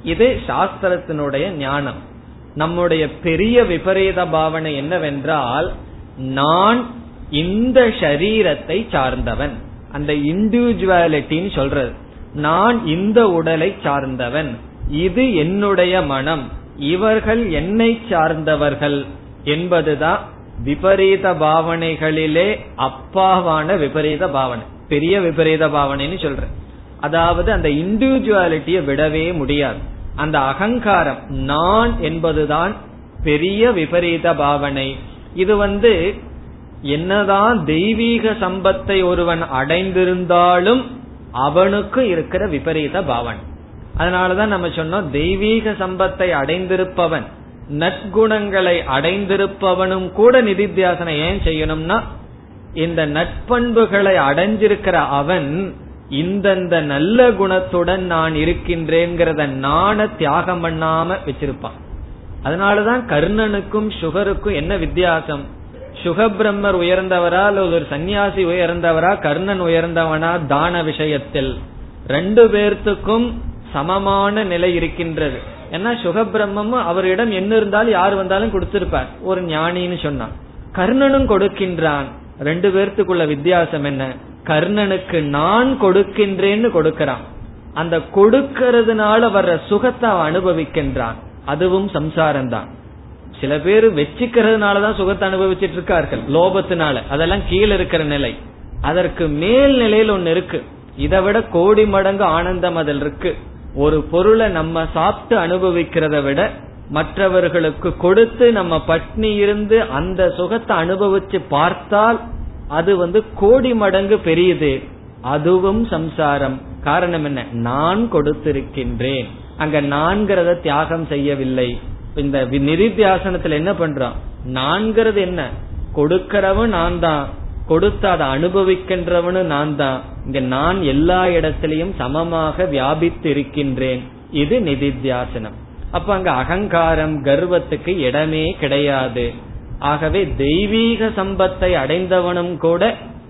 இது சாஸ்திரத்தினுடைய ஞானம். நம்முடைய பெரிய விபரீத பாவனை என்னவென்றால் நான் இந்த ஷரீரத்தை சார்ந்தவன். அந்த இண்டிவிஜுவாலிட்டின்னு சொல்றது. நான் இந்த உடலை சார்ந்தவன். இது என்னுடைய மனம். இவர்கள் என்னை சார்ந்தவர்கள். என்பதுதான் விபரீத பாவனைகளிலே அப்பாவான விபரீத பாவனை. பெரிய விபரீத பாவனைன்னு சொல்றேன். அதாவது அந்த இண்டிவிஜுவாலிட்டியை விடவே முடியாது. அந்த அகங்காரம் நான் என்பதுதான் பெரிய விபரீத பாவனை. இது வந்து என்னதான் தெய்வீக சம்பத்தை ஒருவன் அடைந்திருந்தாலும் அவனுக்கு இருக்கிற விபரீத பாவனை. அதனாலதான் நம்ம சொன்னோம் தெய்வீக சம்பத்தை அடைந்திருப்பவன் நற்குணங்களை அடைந்திருப்பவனும் கூட நிதித்தியாசனம் ஏன் செய்யணும்னா இந்த நட்பண்புகளை அடைஞ்சிருக்கிற அவன் இந்தந்த நல்ல குணத்துடன் நான் இருக்கின்றேங்கிறத நான தியாகம் பண்ணாம வச்சிருப்பான். அதனாலதான் கர்ணனுக்கும் சுகருக்கும் என்ன வித்தியாசம்? சுகபிரம்மர் உயர்ந்தவரா அல்லது ஒரு சன்னியாசி உயர்ந்தவரா? கர்ணன் உயர்ந்தவனா? தான விஷயத்தில். ரெண்டு பேர்த்துக்கும் சமமான நிலை இருக்கின்றது. ஏன்னா சுகபிரம்மமும் அவரிடம் என்ன இருந்தாலும் யார் வந்தாலும் கொடுத்திருப்பார். ஒரு ஞானின்னு சொன்னான் கர்ணனும் கொடுக்கின்றான். ரெண்டு பேர்த்துக்குள்ள வித்தியாசம் என்ன? கர்ணனுக்கு நான் கொடுக்கின்றேன்னு கொடுக்கறான். அந்த கொடுக்கறதுனால வர்ற சுகத்தை அவன் அனுபவிக்கின்றான். அதுவும் சம்சாரம் தான் சில பேர் வச்சுக்கிறதுனாலதான் சுகத்தை அனுபவிச்சிட்டு இருக்கார்கள் லோபத்தினால. அதெல்லாம் கீழே இருக்கிற நிலை. அதற்கு மேல் நிலையில் ஒன்னு இருக்கு. இதை விட கோடி மடங்கு ஆனந்தம் அதில் இருக்கு. ஒரு பொருளை நம்ம சாப்பிட்டு அனுபவிக்கிறத விட மற்றவர்களுக்கு கொடுத்து நம்ம பட்னி இருந்து அந்த சுகத்தை அனுபவிச்சு பார்த்தால் அது வந்து கோடி மடங்கு பெரியது. அதுவும் சம்சாரம். காரணம் என்ன? நான் கொடுத்திருக்கின்றேன். அங்க நான்கிறத தியாகம் செய்யவில்லை. இந்த நிதித்தியாசனத்துல என்ன பண்றான்? நான்கிறது என்ன? கொடுக்கிறவன் நான் தான் கொடுத்து அதை அனுபவிக்கின்றவனு நான் தான். இங்க நான் எல்லா இடத்திலையும் சமமாக வியாபித்து இருக்கின்றேன். இது நிதித்தியாசனம். அப்ப அங்க அகங்காரம் கர்வத்துக்கு இடமே கிடையாது. ஆகவே தெய்வீக சம்பத்தை அடைந்தவனும் கூட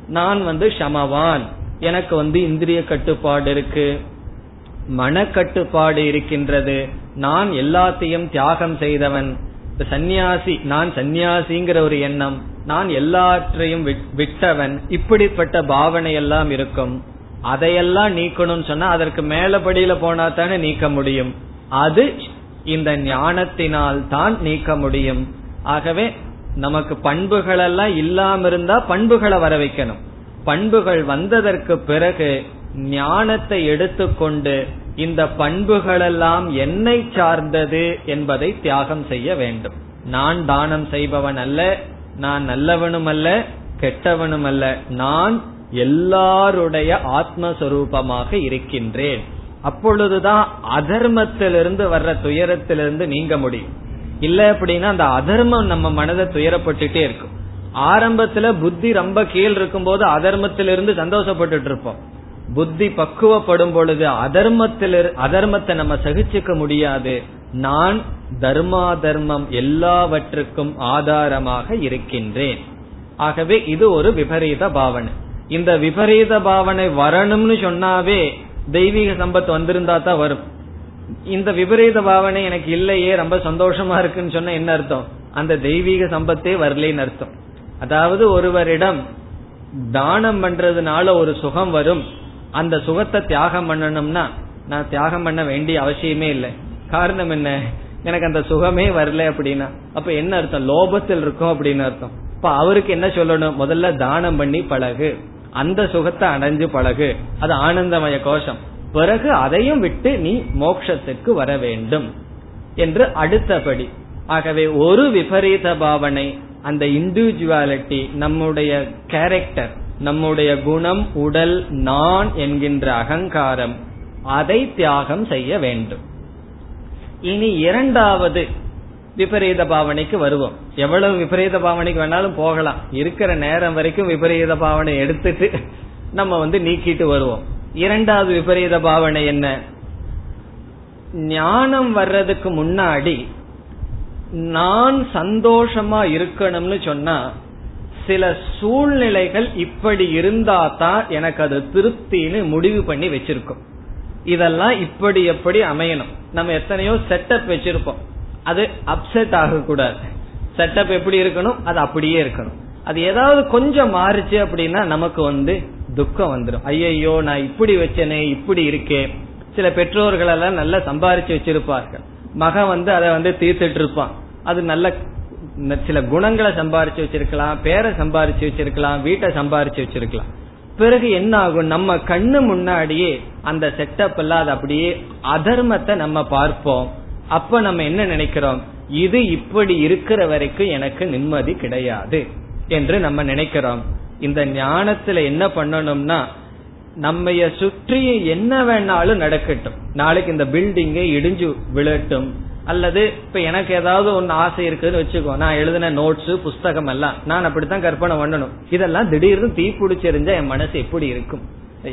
நான் வந்து சமவான். எனக்கு வந்து இந்திரிய கட்டுப்பாடு இருக்கு. மனக்கட்டுப்பாடு இருக்கின்றது. நான் எல்லாத்தையும் தியாகம் செய்தவன். சந்நியாசி நான் சந்நியாசிங்கிற ஒரு எண்ணம். நான் எல்லாற்றையும் விட்டவன் இப்படிப்பட்ட பாவனை எல்லாம் இருக்கும். அதையெல்லாம் நீக்கணும்னு சொன்னா அதற்கு மேலபடியில போனா தானே நீக்க முடியும். அது இந்த ஞானத்தினால் தான் நீக்க முடியும். ஆகவே நமக்கு பண்புகள் எல்லாம் இல்லாம இருந்தா பண்புகளை வர வைக்கணும் பண்புகள் வந்ததற்கு பிறகு ஞானத்தை எடுத்துக்கொண்டு இந்த பண்புகளெல்லாம் என்னை சார்ந்தது என்பதை தியாகம் செய்ய வேண்டும். நான் தானம் செய்பவன் அல்ல நான் நல்லவனும் அல்ல கெட்டவனும் அல்ல நான் எல்லாருடைய ஆத்மஸ்வரூபமாக இருக்கின்றேன். அப்பொழுதுதான் அதர்மத்திலிருந்து வர்ற துயரத்திலிருந்து நீங்க முடியும். இல்ல அப்படின்னா அந்த அதர்மம் நம்ம மனதை துயரப்பட்டுட்டே இருக்கும். ஆரம்பத்துல புத்தி ரொம்ப கீழ் இருக்கும் போது அதர்மத்திலிருந்து சந்தோஷப்பட்டுட்டு இருப்போம். புத்தி பக்குவப்படும் பொழுது அதர்மத்தில் அதர்மத்தை நம்ம சகிச்சுக்க முடியாது. நான் தர்மா தர்மம் எல்லாவற்றுக்கும் ஆதாரமாக இருக்கின்றேன். ஆகவே இது ஒரு விபரீத பாவனை. இந்த விபரீத பாவனை வரணும்னு சொன்னாவே தெய்வீக சம்பத் வந்திருந்தா தான் வரும். இந்த விபரீத பாவனை எனக்கு இல்லையே ரொம்ப சந்தோஷமா இருக்குன்னு சொன்ன என்ன அர்த்தம்? அந்த தெய்வீக சம்பத்தே வரலன்னு அர்த்தம். அதாவது ஒருவரிடம் தானம் பண்றதுனால ஒரு சுகம் வரும். அந்த சுகத்தை தியாகம் பண்ணணும்னா நான் தியாகம் பண்ண வேண்டிய அவசியமே இல்லை. காரணம் என்ன? எனக்கு அந்த சுகமே வரல அப்படின்னா அப்ப என்ன அர்த்தம்? லோபத்தில் இருக்கும் அப்படின்னு அர்த்தம். இப்ப அவருக்கு என்ன சொல்லணும்? முதல்ல தானம் பண்ணி பழகு. அந்த சுகத்தை அடைஞ்சு பழகு. அது ஆனந்தமய கோஷம். பிறகு அதையும் விட்டு நீ மோக்ஷத்துக்கு வர வேண்டும் என்று அடுத்தபடி. ஆகவே ஒரு விபரீத பாவனை அந்த இண்டிவிஜுவாலிட்டி நம்முடைய கேரக்டர் நம்முடைய குணம் உடல் நான் என்கின்ற அகங்காரம் அதை தியாகம் செய்ய வேண்டும். இனி இரண்டாவது விபரீத பாவனைக்கு வருவோம். எவ்வளவு விபரீத பாவனைக்கு வேணாலும் போகலாம். இருக்கிற நேரம் வரைக்கும் விபரீத பாவனை எடுத்துட்டு நம்ம வந்து நீக்கிட்டு வருவோம். இரண்டாவது விபரீத பாவனை என்ன? ஞானம் வர்றதுக்கு முன்னாடி நான் சந்தோஷமா இருக்கணும்னு சொன்னா சில சூழ்நிலைகள் இப்படி இருந்தா தான் எனக்கு அது திருப்தின்னு முடிவு பண்ணி வச்சிருக்கோம். இதெல்லாம் இப்படி எப்படி அமையணும்? நம்ம எத்தனையோ செட்டப் வச்சிருப்போம். அது அப்செட் ஆகக்கூடாது. செட்டப் எப்படி இருக்கணும்? அது அப்படியே இருக்கணும். அது ஏதாவது கொஞ்சம் மாறுச்சு அப்படின்னா நமக்கு வந்து துக்கம் வந்துடும் ஐயையோ நான் இப்படி வச்சனே இப்படி இருக்கே. சில பெற்றோர்கள் எல்லாம் நல்லா சம்பாரிச்சு வச்சிருப்பார்கள். மகன் வந்து அதை வந்து தீர்த்துட்டு இருப்பான். அது நல்ல சில குணங்களை சம்பாரிச்சு வச்சிருக்கலாம் பேரை சம்பாரிச்சு வச்சிருக்கலாம் வீட்டை சம்பாரிச்சு வச்சிருக்கலாம். பிறகு என்ன ஆகும்? நம்ம கண்ணு முன்னாடியே அந்த செட்டப் எல்லாம் அது அப்படியே அதர்மத்தை நம்ம பார்ப்போம். அப்ப நம்ம என்ன நினைக்கிறோம்? இது இப்படி இருக்கிற வரைக்கும் எனக்கு நிம்மதி கிடையாது என்று நம்ம நினைக்கிறோம். இந்த ஞானத்துல என்ன பண்ணணும்னா நம்ம சுற்றி என்ன வேணாலும் நடக்கட்டும். நாளைக்கு இந்த பில்டிங்கே இடிஞ்சு விழட்டும். அல்லது இப்ப எனக்கு ஏதாவது ஒன்னு ஆசை இருக்குன்னு வச்சுக்கோ நான் எழுதின நோட்ஸ் புஸ்தகம் எல்லாம் நான் அப்படித்தான் கற்பனை பண்ணணும். இதெல்லாம் திடீர்னு தீ பிடிச்சிருந்தா என் மனசு எப்படி இருக்கும்?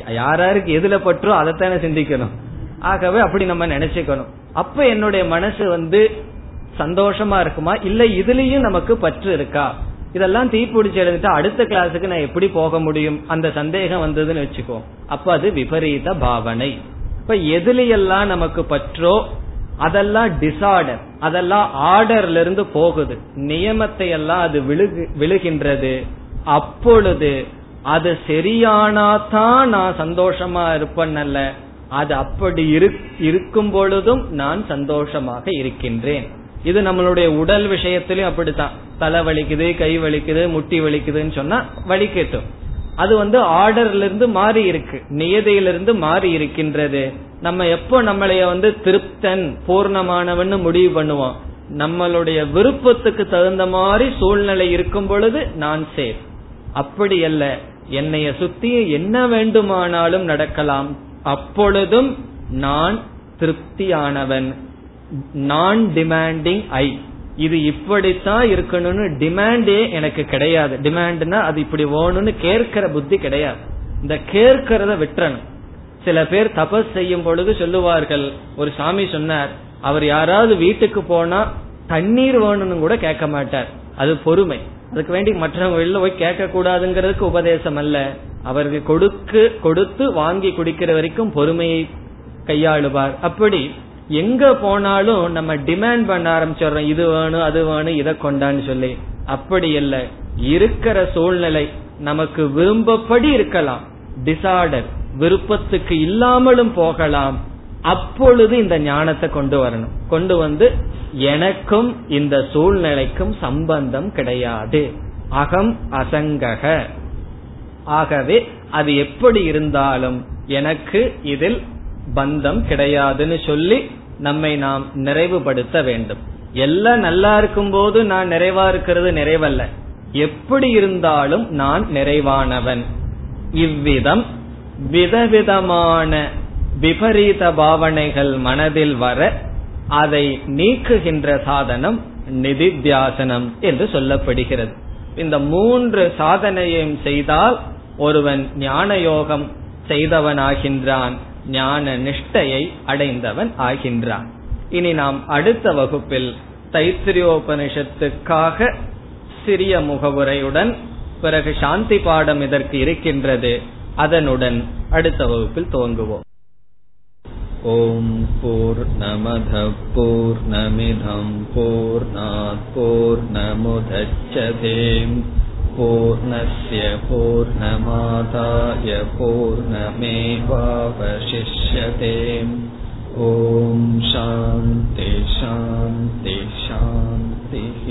யாராருக்கு எதுல பற்றோ அதைத்தானே சிந்திக்கணும். ஆகவே அப்படி நம்ம நினைச்சுக்கணும். அப்ப என்னுடைய மனசு வந்து சந்தோஷமா இருக்குமா? இல்ல இதுலயும் நமக்கு பற்று இருக்கா? இதெல்லாம் தீப்பிடிச்சு எழுதிட்டு அடுத்த கிளாஸுக்கு நான் எப்படி போக முடியும்? அந்த சந்தேகம் வந்ததுன்னு வச்சுக்கோ. அப்ப அது விபரீத பாவனை. இப்ப எதுலையெல்லாம் நமக்கு பற்றோ அதெல்லாம் டிசார்டர் அதெல்லாம் ஆர்டர்ல இருந்து போகுது. நியமத்தை எல்லாம் அது விழுகின்றது. அப்பொழுது அது சரியானாதான் நான் சந்தோஷமா இருப்பேன் அல்ல அது அப்படி இருக்கும் பொழுதும் நான் சந்தோஷமாக இருக்கின்றேன். இது நம்மளுடைய உடல் விஷயத்திலும் அப்படித்தான். தலை வலிக்குது கை வலிக்குது முட்டி வலிக்குதுன்னு சொன்னா வலிக்கட்டும். அது வந்து ஆர்டர்ல இருந்து மாறி இருக்கு நியதையிலிருந்து மாறி இருக்கின்றது நம்ம எப்போ நம்மளைய வந்து திருப்தன் பூர்ணமானவன் முடிவு பண்ணுவோம். நம்மளுடைய விருப்பத்துக்கு தகுந்த மாதிரி சூழ்நிலை இருக்கும் பொழுது நான் சேர். அப்படி அல்ல. என்னைய சுத்தி என்ன வேண்டுமானாலும் நடக்கலாம். அப்பொழுதும் நான் திருப்தியானவன். நான் டிமாண்டிங் ஐ இது இப்படித்தான் இருக்கணும்னு டிமாண்டே எனக்கு கிடையாது. டிமாண்ட்னா அது இப்படி வேணும்னு கேட்கிற புத்தி கிடையாது. இந்த கேட்கறத விட்டுறணும். சில பேர் தபஸ் செய்யும் பொழுது சொல்லுவார்கள். ஒரு சாமி சொன்னார் அவர் யாராவது வீட்டுக்கு போனா தண்ணீர் வேணும்னு கூட கேட்க மாட்டார். அது பொறுமை. அதுக்கு வேண்டி மற்றவங்க வெளில போய் கேட்க கூடாதுங்கிறதுக்கு உபதேசம் அல்ல. அவருக்கு கொடுக்கு கொடுத்து வாங்கி குடிக்கிற வரைக்கும் பொறுமையை கையாளுவார். அப்படி எங்க போனாலும் நம்ம டிமாண்ட் பண்ண ஆரம்பிச்சிடுறோம். இது வேணும் அது வேணும் இதை கொண்டான்னு சொல்லி. அப்படி இல்லை. இருக்கிற சூழ்நிலை நமக்கு விரும்பப்படி இருக்கலாம். டிசார்டர் விருப்பத்துக்கு இல்லாமலும் போகலாம். அப்பொழுது இந்த ஞானத்தை கொண்டு வரணும். கொண்டு வந்து எனக்கும் இந்த சூழ்நிலைக்கும் சம்பந்தம் கிடையாது. அகம் அசங்கக. ஆகவே அது எப்படி இருந்தாலும் எனக்கு இதில் பந்தம் கிடையாதுன்னு சொல்லி நம்மை நாம் நிறைவுபடுத்த வேண்டும். எல்லாம் நல்லா இருக்கும் போது நான் நிறைவா இருக்கிறது நிறைவல்ல. எப்படி இருந்தாலும் நான் நிறைவானவன். இவ்விதம் விதவிதமான விபரீத பாவனைகள் மனதில் வர அதை நீக்குகின்ற சாதனம் நிதித்தியாசனம் என்று சொல்லப்படுகிறது. இந்த மூன்று சாதனையும் செய்தால் ஒருவன் ஞான யோகம் செய்தவனாகின்றான் ஞான நிஷ்டையை அடைந்தவன் ஆகின்றான். இனி நாம் அடுத்த வகுப்பில் தைத்திரியோபனிஷத்துக்காக சிறிய முகவுரையுடன் பிறகு சாந்தி பாடம் இதற்கு இருக்கின்றது. அதனுடன் அடுத்த வகுப்பில் துவங்குவோம் ஓம் போர் நமத போர் நமிதம் போர் போர் நமுதச்சதேம் पूर्णस्य पूर्णमादाय पूर्णमेवावशिष्यते ॐ शान्ति शान्ति शान्तिः